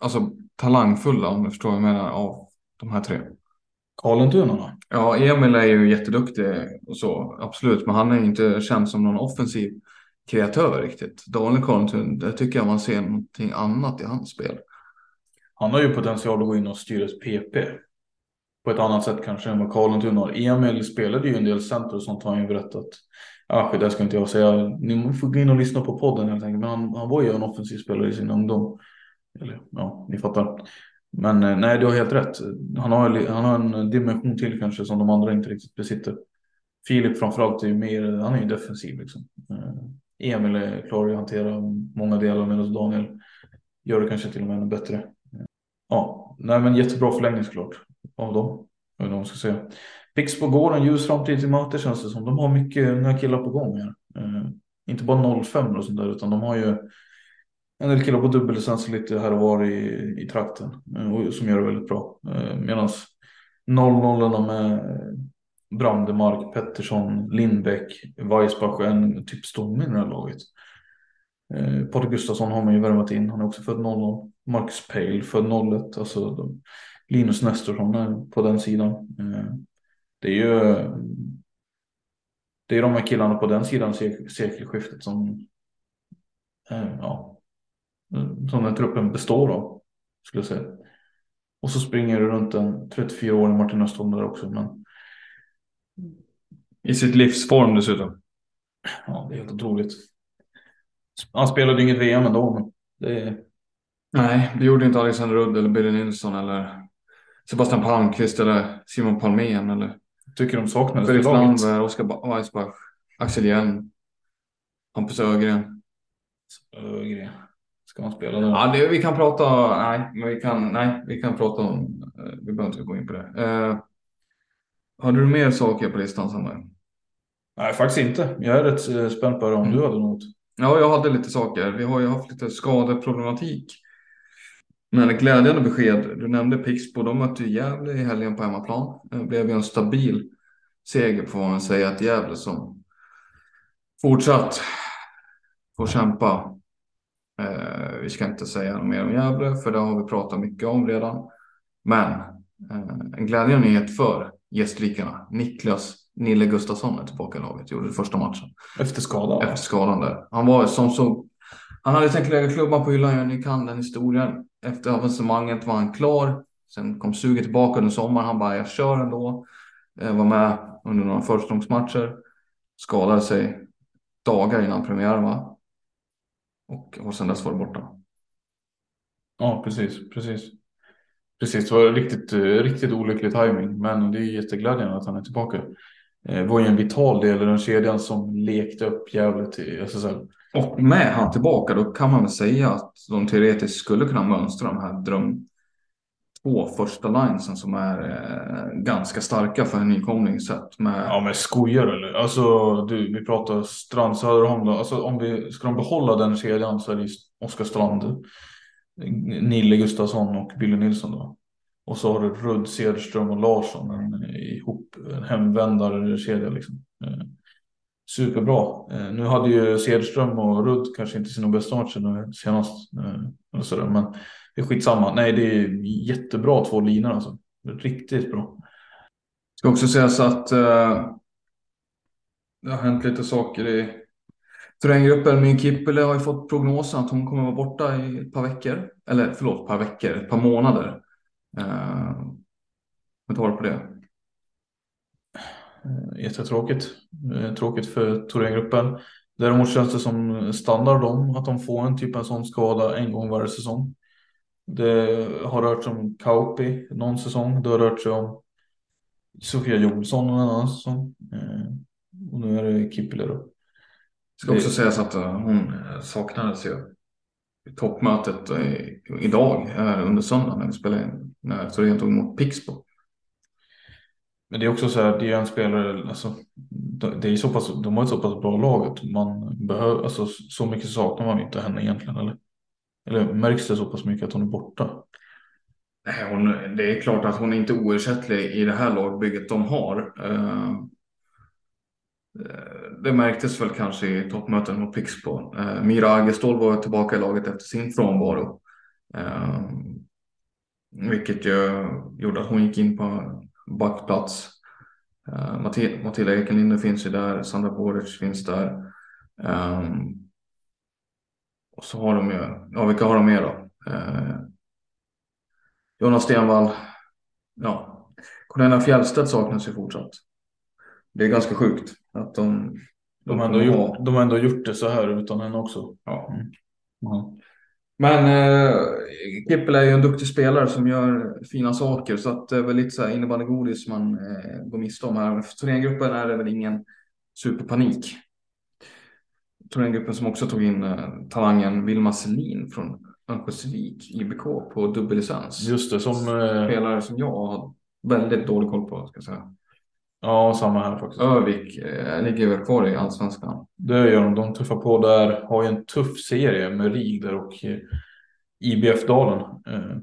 Speaker 3: alltså talangfulla om du förstår vad jag menar av de här tre.
Speaker 2: Karlentunarna?
Speaker 3: Ja, Emil är ju jätteduktig och så, absolut. Men han är inte känd som någon offensiv kreatör riktigt. Daniel Karlentun, där tycker jag man ser någonting annat i hans spel.
Speaker 2: Han har ju potential att gå in och styra ett PP. På ett annat sätt kanske än vad Karlentun har. Emil spelade ju en del center och sånt har han ju berättat. Ja, det ska inte jag säga. Ni får gå in och lyssna på podden helt enkelt. Men han, han var ju en offensiv spelare i sin ungdom. Eller ja, ni fattar. Men eh, nej, du har helt rätt. Han har, han har en dimension till kanske som de andra inte riktigt besitter. Filip framförallt är ju mer, han är ju defensiv liksom. Eh, Emil klarar att hantera många delar medan Daniel gör det kanske till och med ännu bättre. Ja, nej men jättebra förlängning såklart av dem. Vad man ska säga. Pixbo går en ljus framtid till möte känns det som. De har mycket unga killar på gång här. Eh, inte bara 05 och sånt där utan de har ju en del killar på dubbellicens lite här och var i, i trakten eh, som gör det väldigt bra. Eh, Medan 00 med Brandemark, Pettersson, Lindbäck, Weissbach och en typ stomme i det här laget. Eh, Patrik Gustafsson har man ju värvat in. Han är också född 00. Marcus Pale född 01. Alltså de, Linus Nestorsson är på den sidan. Eh, det är ju det är de här killarna på den sidan sekelskiftet som eh, ja, som den truppen består av. Skulle jag säga. Och så springer det runt en 34-årig Martin Östholm där också. Men...
Speaker 3: I sitt livsform dessutom.
Speaker 2: Ja, det är helt otroligt. Han spelade inget VM ändå. Men det.
Speaker 3: Nej, det gjorde inte Alexander Rudd eller Billy Nilsson eller Sebastian Palmqvist eller Simon Palmén eller
Speaker 2: Tycker de saknades
Speaker 3: Felix Landberg, Oskar Weissbach, Axel Hjelm, Hampus Ögren.
Speaker 2: Ögren. Ska man spela då?
Speaker 3: Ja, det, vi kan prata. Nej, men vi kan. Nej, vi kan prata om. Eh, vi behöver inte gå in på det. Uh, hade du mer saker på listan Samuel?
Speaker 2: Nej, faktiskt inte. Jag är rätt eh, spänd på det om mm. du hade något.
Speaker 3: Ja, jag hade lite saker. Vi har ju haft lite skadeproblematik. Men glädjande besked. Du nämnde Pixbo. De mötte ju Gävle i helgen på hemmaplan. Det blev ju en stabil seger får man säga. Att Gävle som fortsatt får kämpa Eh, vi ska inte säga mer om Gävle för det har vi pratat mycket om redan. Men eh, en glädjande nyhet för gästrikarna. Niklas Nille Gustafsson är tillbaka i laget. Gjorde det första matchen.
Speaker 2: Efter skadan?
Speaker 3: Efter skadan där. Han var som så. Han hade tänkt lägga klubban på hyllan. Ni kan den historien. Efter avancemanget var han klar. Sen kom suget tillbaka under sommaren. Han bara, jag kör ändå. Jag var med under några förstagångsmatcher. Skadade sig dagar innan premiären va? Och, och sen dess var det borta.
Speaker 2: Ja, precis, precis. Precis, det var riktigt, riktigt olycklig timing, men det är jätteglädjande att han är tillbaka. Eh, var ju en vital del i den kedjan som lekte upp jävligt i SSL.
Speaker 3: Och med han tillbaka, då kan man väl säga att de teoretiskt skulle kunna mönstra de här dröm två första linesen som är eh, ganska starka för en nykomling sett med.
Speaker 2: Ja men skojar eller? Alltså du, vi pratar Strand Söderholm då. Alltså om vi ska de behålla den kedjan så är det Oskar Strand, Nille Gustafsson och Billy Nilsson då. Och så har du Rudd, Cederström och Larsson en, eh, ihop en hemvändarkedja liksom. Eh, superbra. Eh, nu hade ju Cederström och Rudd kanske inte sina bästa matcher senast. Eh, eller sådär, men det är skitsamma. Nej, det är jättebra två linor alltså. Riktigt bra.
Speaker 3: Ska också sägas att eh, det har hänt lite saker i terränggruppen. Min Kippele har ju fått prognosen att hon kommer vara borta i ett par veckor. Eller förlåt, ett par veckor, ett par månader. Tar du på det?
Speaker 2: Eh, jättetråkigt. Tråkigt för Thorengruppen. Däremot känns det som standard dem att de får en typ av sån skada en gång varje säsong. Det har rört sig om Kauppi någon säsong. Det har rört sig om Sofia Jolsson en annan säsong. Eh, och nu är det Kippele då.
Speaker 3: Ska också sägas att eh, hon saknades ju toppmötet idag, här under söndagen när vi spelade in, när Torén tog emot Pixbo.
Speaker 2: Men det är också så här, det är en spelare, alltså, det är så pass, de har ett så pass bra lag att man behöver, alltså så mycket saknar man inte henne egentligen eller? Eller märks det så pass mycket att hon är borta?
Speaker 3: Nej, hon, det är klart att hon är inte oersättlig i det här lagbygget de har. Uh, det märktes väl kanske i toppmöten mot Pixbo. Uh, Mira Agestål var tillbaka i laget efter sin frånvaro. Uh, vilket ju gjorde att hon gick in på backplats. Uh, Matilda Ekenlinde finns ju där, Sandra Boric finns där. Um, och så har de ju, ja vilka har de mer då? Uh, Jonas Stenvall. Ja, Cornelia Fjällstedt saknas ju fortsatt. Det är ganska sjukt att de...
Speaker 2: De har ändå, gjort, de har ändå gjort det så här utan henne också.
Speaker 3: Ja. Mm. Mm. Men eh, Kippel är ju en duktig spelare som gör fina saker så att det är väl lite så här innebandygodis man eh, går miste om här. För turnégruppen är det väl ingen superpanik. Turnégruppen som också tog in eh, talangen Vilma Selin från Örnsköldsvik IBK på dubbellicens.
Speaker 2: Just det, som...
Speaker 3: Eh... Spelare som jag har väldigt dålig koll på ska jag säga.
Speaker 2: Ja, samma här faktiskt.
Speaker 3: Övik eh, ligger väl kvar i allsvenskan.
Speaker 2: Det gör de. De tuffar på där. Har ju en tuff serie med RIG där och eh, IBF-dalen. Eh,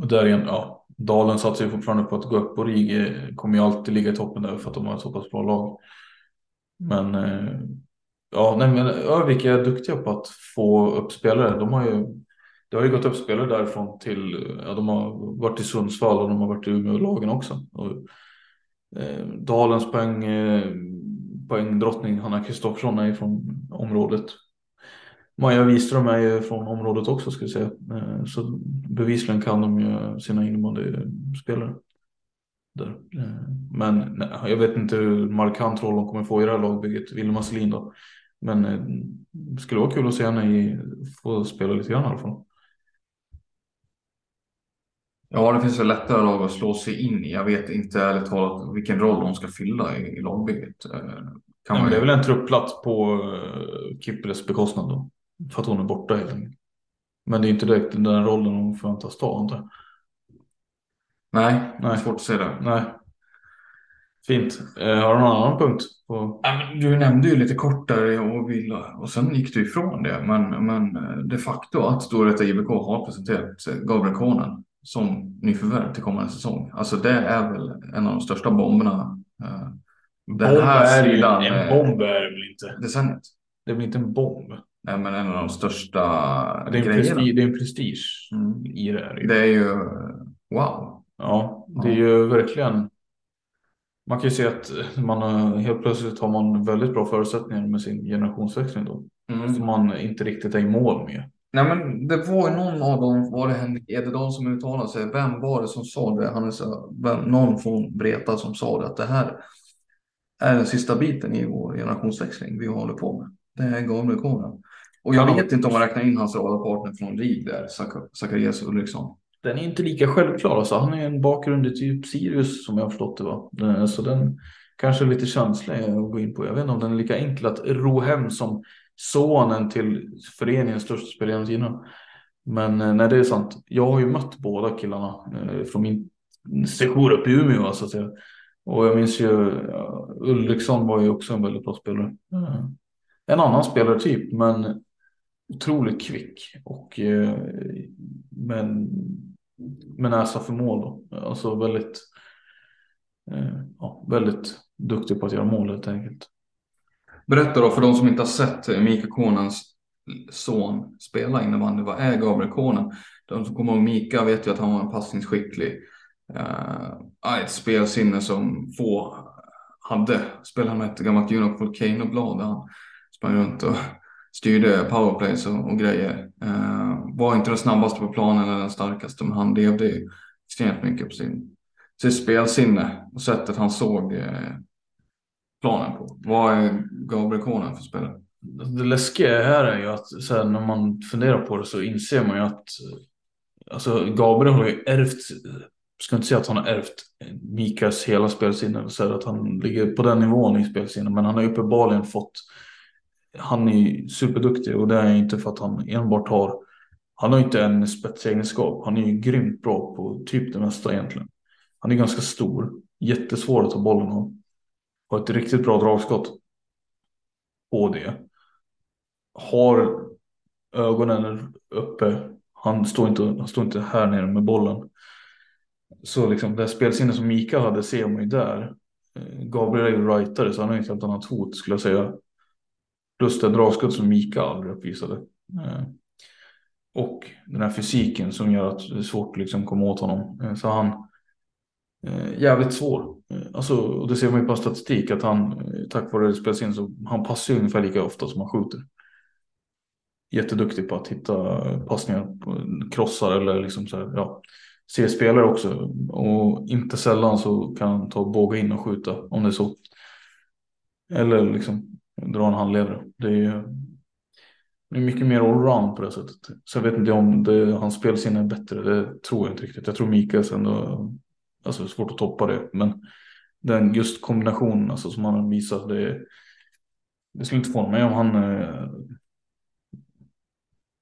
Speaker 2: och där igen, ja, Dalen satsar ju fortfarande på att gå upp och RIG kommer ju alltid ligga i toppen där för att de har ett så pass bra lag. Men eh, ja, nej, men Övik är duktiga på att få upp spelare. De har ju, det har ju gått upp spelare därifrån till, ja, de har varit i Sundsvall och de har varit i Umeå-lagen också. Och, eh, Dalens poäng, eh, poängdrottning Hanna Kristoffersson är från området. Maja Wiström är ju från området också ska vi säga. Eh, så bevisligen kan de ju sina innebandyspelare. Eh, där. Eh, men nej, jag vet inte hur markant roll de kommer få i det här lagbygget, Wilma Selin då. Men eh, det skulle vara kul att se henne i, få spela lite grann i alla fall.
Speaker 3: Ja, det finns väl lättare lag att slå sig in i. Jag vet inte ärligt talat vilken roll de ska fylla i, i lagbygget. Eh,
Speaker 2: kan Nej, man... Det är väl en truppplats på uh, Kippeles bekostnad då. För att hon är borta helt enkelt. Men det är inte direkt den rollen hon förväntas ta inte.
Speaker 3: Nej, Nej, svårt att se det.
Speaker 2: Nej. Fint. Eh, har du någon annan punkt? På...
Speaker 3: Du nämnde ju lite kort där och, vill, och sen gick du ifrån det. Men, men eh, de facto att Storvreta IBK har presenterat Gabriel Konen som nyförvärv till kommande säsong. Alltså det är väl en av de största bomberna.
Speaker 2: Eh, den här är. En bomb är det väl inte?
Speaker 3: Decenniet.
Speaker 2: Det är väl inte en bomb?
Speaker 3: Nej, men en av de största
Speaker 2: det är grejerna. Prestige, det är en prestige mm. i det här.
Speaker 3: Det är ju wow.
Speaker 2: Ja, det är ju verkligen. Man kan ju se att man helt plötsligt har man väldigt bra förutsättningar med sin generationsväxling då. Mm. Som man inte riktigt är i mål med.
Speaker 3: Nej, men det var ju någon av dem, var det Henrik Ederdal som uttalade sig? Vem var det som sa det? Han är så, vem, någon från Breta som sa det att det här är den sista biten i vår generationsväxling vi håller på med. Det är Gabriel. Och jag vet inte om man räknar in hans radarpartner från RIG där, Zacharias Ulriksson
Speaker 2: den är inte lika självklar. Alltså, han är en bakgrund i typ Sirius som jag har förstått det var. Så den kanske är lite känslig att gå in på. Jag vet inte om den är lika enkel att ro hem som sonen till föreningens största spelare genom tiderna. Men eh, nej, det är sant. Jag har ju mött båda killarna eh, från min sejour uppe i Umeå så att säga. Och jag minns ju eh, Ulriksson var ju också en väldigt bra spelare. Eh, en annan spelartyp, men otroligt kvick och eh, men med näsa för mål då. Alltså väldigt, eh, ja, väldigt duktig på att göra mål helt enkelt.
Speaker 3: Berätta då för de som inte har sett Mika Konans son spela innebandy. Vad är Gabriel Konen? De som kommer ihåg Mika vet ju att han var en passningsskicklig. Uh, ett spelsinne som få hade. Spelade med ett gammalt Juno Volcano-blad där han sprang runt och styrde powerplays och, och grejer. Uh, var inte den snabbaste på planen eller den starkaste, men han levde extremt mycket på sin, sitt spelsinne och sättet han såg uh, planen på. Vad är Gabriel Konen för spelare?
Speaker 2: Alltså, det läskiga här är ju att så här, när man funderar på det så inser man ju att alltså, Gabriel har ju ärvt, ska inte säga att han har ärvt Mikas hela spelsinne, så att han ligger på den nivån i spelsinne, men han har uppenbarligen fått han är superduktig och det är inte för att han enbart har han har inte en spetsegenskap. Han är ju grymt bra på typ det mesta egentligen. Han är ganska stor, jättesvår att ta bollen av. Har ett riktigt bra dragskott på det. Har ögonen uppe. Han står inte, han står inte här nere med bollen. Så liksom det spelsinne som Mika hade ser man ju där. Gabriel är ju rightare så han har ju ett helt annat hot skulle jag säga. Plus det dragskott som Mika aldrig uppvisade. Eh, och den här fysiken som gör att det är svårt att liksom komma åt honom. Eh, så han Eh, jävligt svår. Eh, alltså, och det ser man ju på statistik att han eh, tack vare det spelas in så han passar ju ungefär lika ofta som han skjuter. Jätteduktig på att hitta passningar, krossar eller liksom så här, ja, se spelare också. Och inte sällan så kan han ta båga in och skjuta om det är så. Eller liksom dra en handledare. Det är, det är mycket mer allround på det sättet. Så jag vet inte om det, hans spelsinne är bättre. Det tror jag inte riktigt. Jag tror Mikaels ändå, alltså svårt att toppa det. Men den just kombinationen alltså, som han visar, det, det skulle inte förvåna mig om han eh,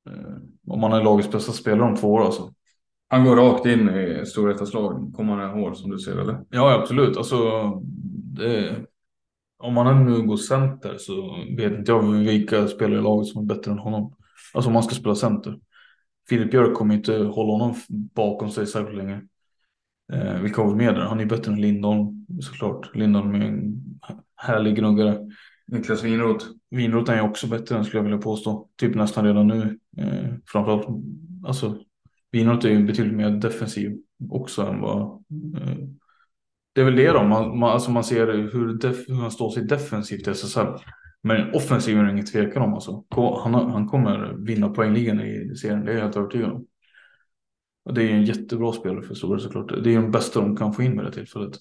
Speaker 2: eh om han är lagets bästa spelare om två år alltså.
Speaker 3: Han går rakt in i storhetens kommande år som du ser eller?
Speaker 2: Ja absolut. Alltså, det, om han nu går center så vet inte jag vilka spelare i laget som är bättre än honom. Alltså om man ska spela center. Filip Björk kommer inte hålla honom bakom sig särskilt länge. Eh, vilka har vi med där? Han är bättre än Lindholm såklart. Lindholm är en härlig gnuggare.
Speaker 3: Niklas Winroth.
Speaker 2: Winroth är också bättre än skulle jag vilja påstå. Typ nästan redan nu. Eh, framförallt alltså Winroth är ju betydligt mer defensiv också än vad eh, det är väl det då, man, man, alltså man ser hur, def, hur han står sig defensivt i SSL. Men offensiven är det ingen tvekan om alltså. Han, han kommer vinna poängligan i serien, det är jag helt övertygad om. Och det är en jättebra spelare för Stora såklart. Det är den bästa de kan få in med det tillfället.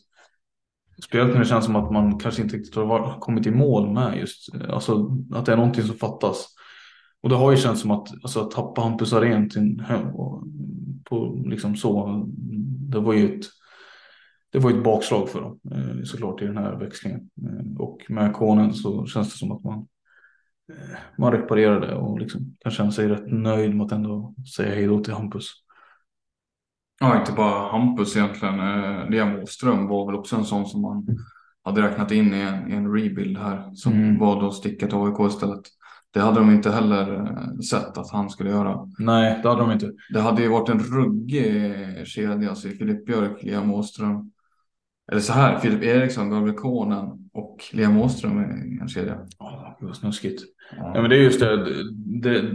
Speaker 2: Speciellt när det känns som att man kanske inte riktigt har kommit i mål med just, alltså att det är någonting som fattas. Och det har ju känts som att, alltså, att tappa Hampus Arén till hem på liksom så. Det var ju ett, det var ett bakslag för dem eh, såklart i den här växlingen. Eh, och med konen så känns det som att man eh, Man reparerar det och liksom kan känna sig rätt nöjd med att ändå säga hej då till Hampus.
Speaker 3: Ja, inte bara Hampus egentligen. Liam Åström var väl också en sån som man hade räknat in i en, i en rebuild här som mm. var då sticket AIK istället. Det hade de inte heller eh, sett att han skulle göra.
Speaker 2: Nej, det hade de inte.
Speaker 3: Det hade ju varit en ruggig kedja, alltså Filip Björk, Liam Åström. Eller så här, Filip Eriksson, Gabriel Konen och Liam Åström är en kedja.
Speaker 2: Ja, det var snuskigt. Ja. ja. men det är just det. det,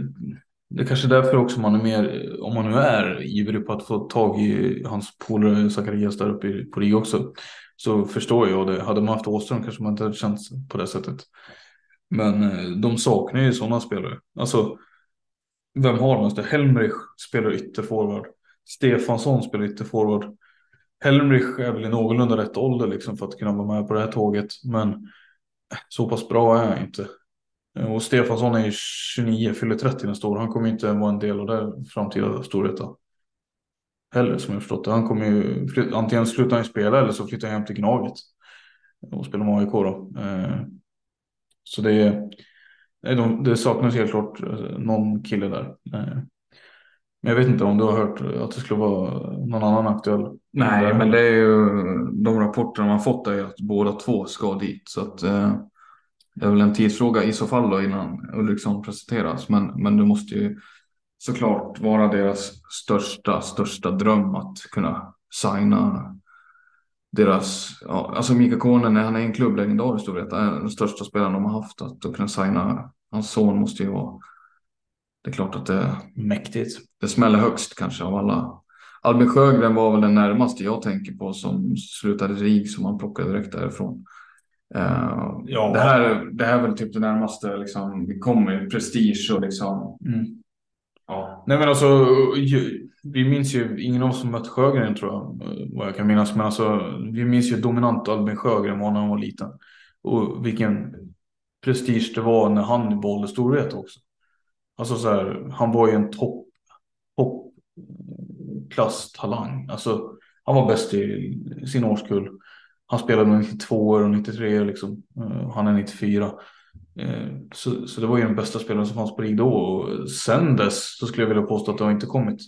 Speaker 2: det är kanske därför också man är mer, om man nu är ivrig på att få tag i hans polare Zacharias där uppe på RIG också. Så förstår jag det. Hade man haft Åström kanske man inte hade känt på det sättet. Men eh, de saknar ju sådana spelare. Alltså, vem har man? Det? Helmrich spelar ytterforward. Stefansson spelar ytterforward. Helmrich är väl i någorlunda rätt ålder liksom för att kunna vara med på det här tåget. Men så pass bra är han inte. Och Stefansson är ju 29, fyller 30 nästa år. Han kommer inte vara en del av det framtida storheten. Heller som jag förstått det. Han kommer ju, antingen slutar han spela eller så flyttar han hem till Gnaget. Och spelar med AIK då. Eh, så det, det saknas helt klart eh, någon kille där. Eh, men jag vet inte om du har hört att det skulle vara någon annan aktuell.
Speaker 3: Nej, men det är ju de rapporterna man fått är att båda två ska dit. Så att eh, det är väl en tidsfråga i så fall då innan Ulriksson presenteras. Men, men det måste ju såklart vara deras största, största dröm att kunna signa deras, ja, alltså Mika Konen, han är en klubblegendar i storhet, är den största spelaren de har haft. Att, kunna signa hans son måste ju vara, det är klart att det
Speaker 2: mäktigt.
Speaker 3: Det smäller högst kanske av alla. Albin Sjögren var väl den närmaste jag tänker på som slutade RIG som han plockade direkt därifrån. Uh, ja. det, här, det här är väl typ det närmaste liksom, vi kommer, prestige och liksom. Mm.
Speaker 2: Ja. Nej men alltså, vi minns ju, ingen av oss som mött Sjögren tror jag, vad jag kan minnas. Men alltså, vi minns ju dominant Albin Sjögren var när han var liten. Och vilken prestige det var när han valde storhet också. Alltså så här, han var ju en topp, toppklass talang. Alltså, han var bäst i sin årskull. Han spelade med 92 och 93 liksom. Eh, han är 94. Eh, så, så det var ju den bästa spelaren som fanns på RIG då. Och sen dess så skulle jag vilja påstå att det har inte kommit.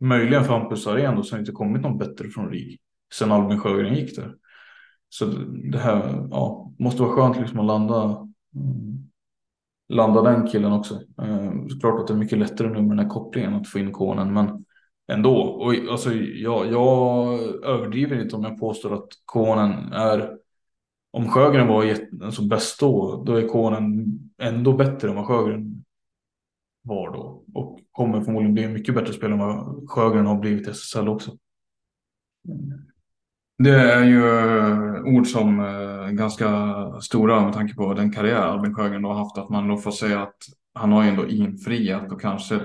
Speaker 2: Möjligen för Hampus Arén då så har det inte kommit någon bättre från RIG. Sen Albin Sjögren gick där. Så det här ja, måste vara skönt liksom att landa. Mm, landa den killen också. Eh, klart att det är mycket lättare nu med den här kopplingen att få in konen. Men ändå. Och alltså, jag, jag överdriver inte om jag påstår att konen är om Sjögren var alltså bäst då, då är konen ändå bättre än vad Sjögren var då. Och kommer förmodligen bli en mycket bättre spelare än vad Sjögren har blivit i SSL också.
Speaker 3: Det är ju eh, ord som är ganska stora med tanke på den karriär Albin Sjögren har haft. Att man då får säga att han har ju ändå infriat och kanske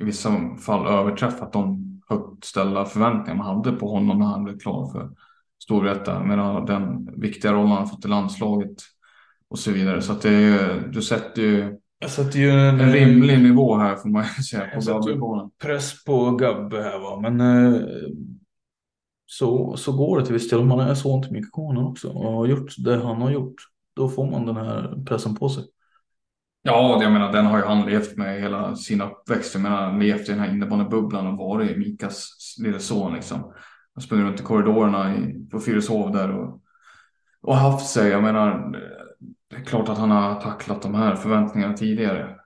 Speaker 3: i vissa fall överträffat de högt ställda förväntningar man hade på honom när han blev klar för Storvreta med den viktiga roll han har fått i landslaget och så vidare. Så att det är, du sätter ju,
Speaker 2: jag sätter ju en,
Speaker 3: en rimlig nivå här får man ju säga. På
Speaker 2: jag press på Gabbe här va. Men eh, så, så går det till viss del. Man är så inte mycket konen också och har gjort det han har gjort. Då får man den här pressen på sig.
Speaker 3: Ja, jag menar den har ju han levt med hela sin uppväxt. Jag menar levt i den här innebandybubblan och varit Mikas lille son liksom. Han sprungit runt i korridorerna i, på Fyrishov där och, och haft sig. Jag menar, det är klart att han har tacklat de här förväntningarna tidigare.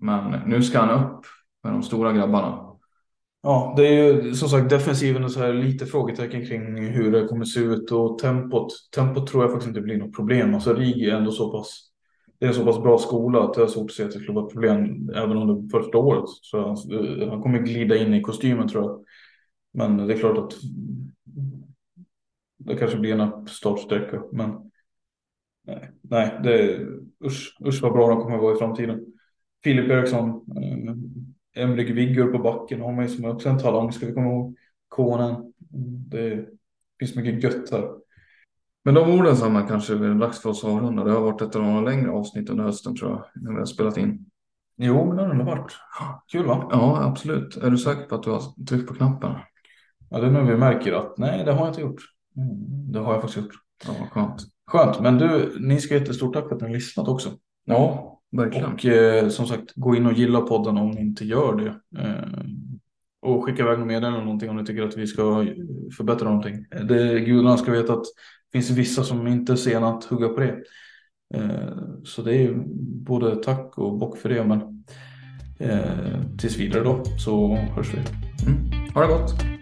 Speaker 3: Men nu ska han upp med de stora grabbarna.
Speaker 2: Ja, det är ju som sagt defensiven och så här lite frågetecken kring hur det kommer se ut och tempot. Tempot tror jag faktiskt inte blir något problem. Alltså RIG är ändå så pass. Det är en så pass bra skola att det är svårt att se att det skulle vara problem även under första året. Så han, han kommer glida in i kostymen tror jag. Men det är klart att det kanske blir en startsträcka. Men nej, nej det är, usch, usch vad bra de kommer att vara i framtiden. Filip Eriksson, eh, Emrik Viggur på backen har man ju som också en talang. Ska vi komma ihåg konen. Det finns mycket gött här.
Speaker 3: Men de orden samma kanske det är dags för oss att avrunda. Det har varit ett av de längre avsnitten under hösten tror jag. När vi har spelat in.
Speaker 2: Jo, men det har det varit. Kul va?
Speaker 3: Ja, absolut. Är du säker på att du har tryckt på knappen?
Speaker 2: Ja, det är nu vi märker att nej, det har jag inte gjort. Mm, det har jag faktiskt gjort.
Speaker 3: Ja, skönt.
Speaker 2: Skönt, men du, ni ska jättestort tack för att ni har lyssnat också.
Speaker 3: Ja, verkligen.
Speaker 2: Och eh, som sagt, gå in och gilla podden om ni inte gör det. Eh, och skicka iväg meddelande eller någonting om ni tycker att vi ska förbättra någonting. Det, gudarna ska veta att finns vissa som inte är sena att hugga på det. Eh, så det är både tack och bock för det. Men eh, tills vidare då så hörs vi.
Speaker 3: Mm. Ha det gott.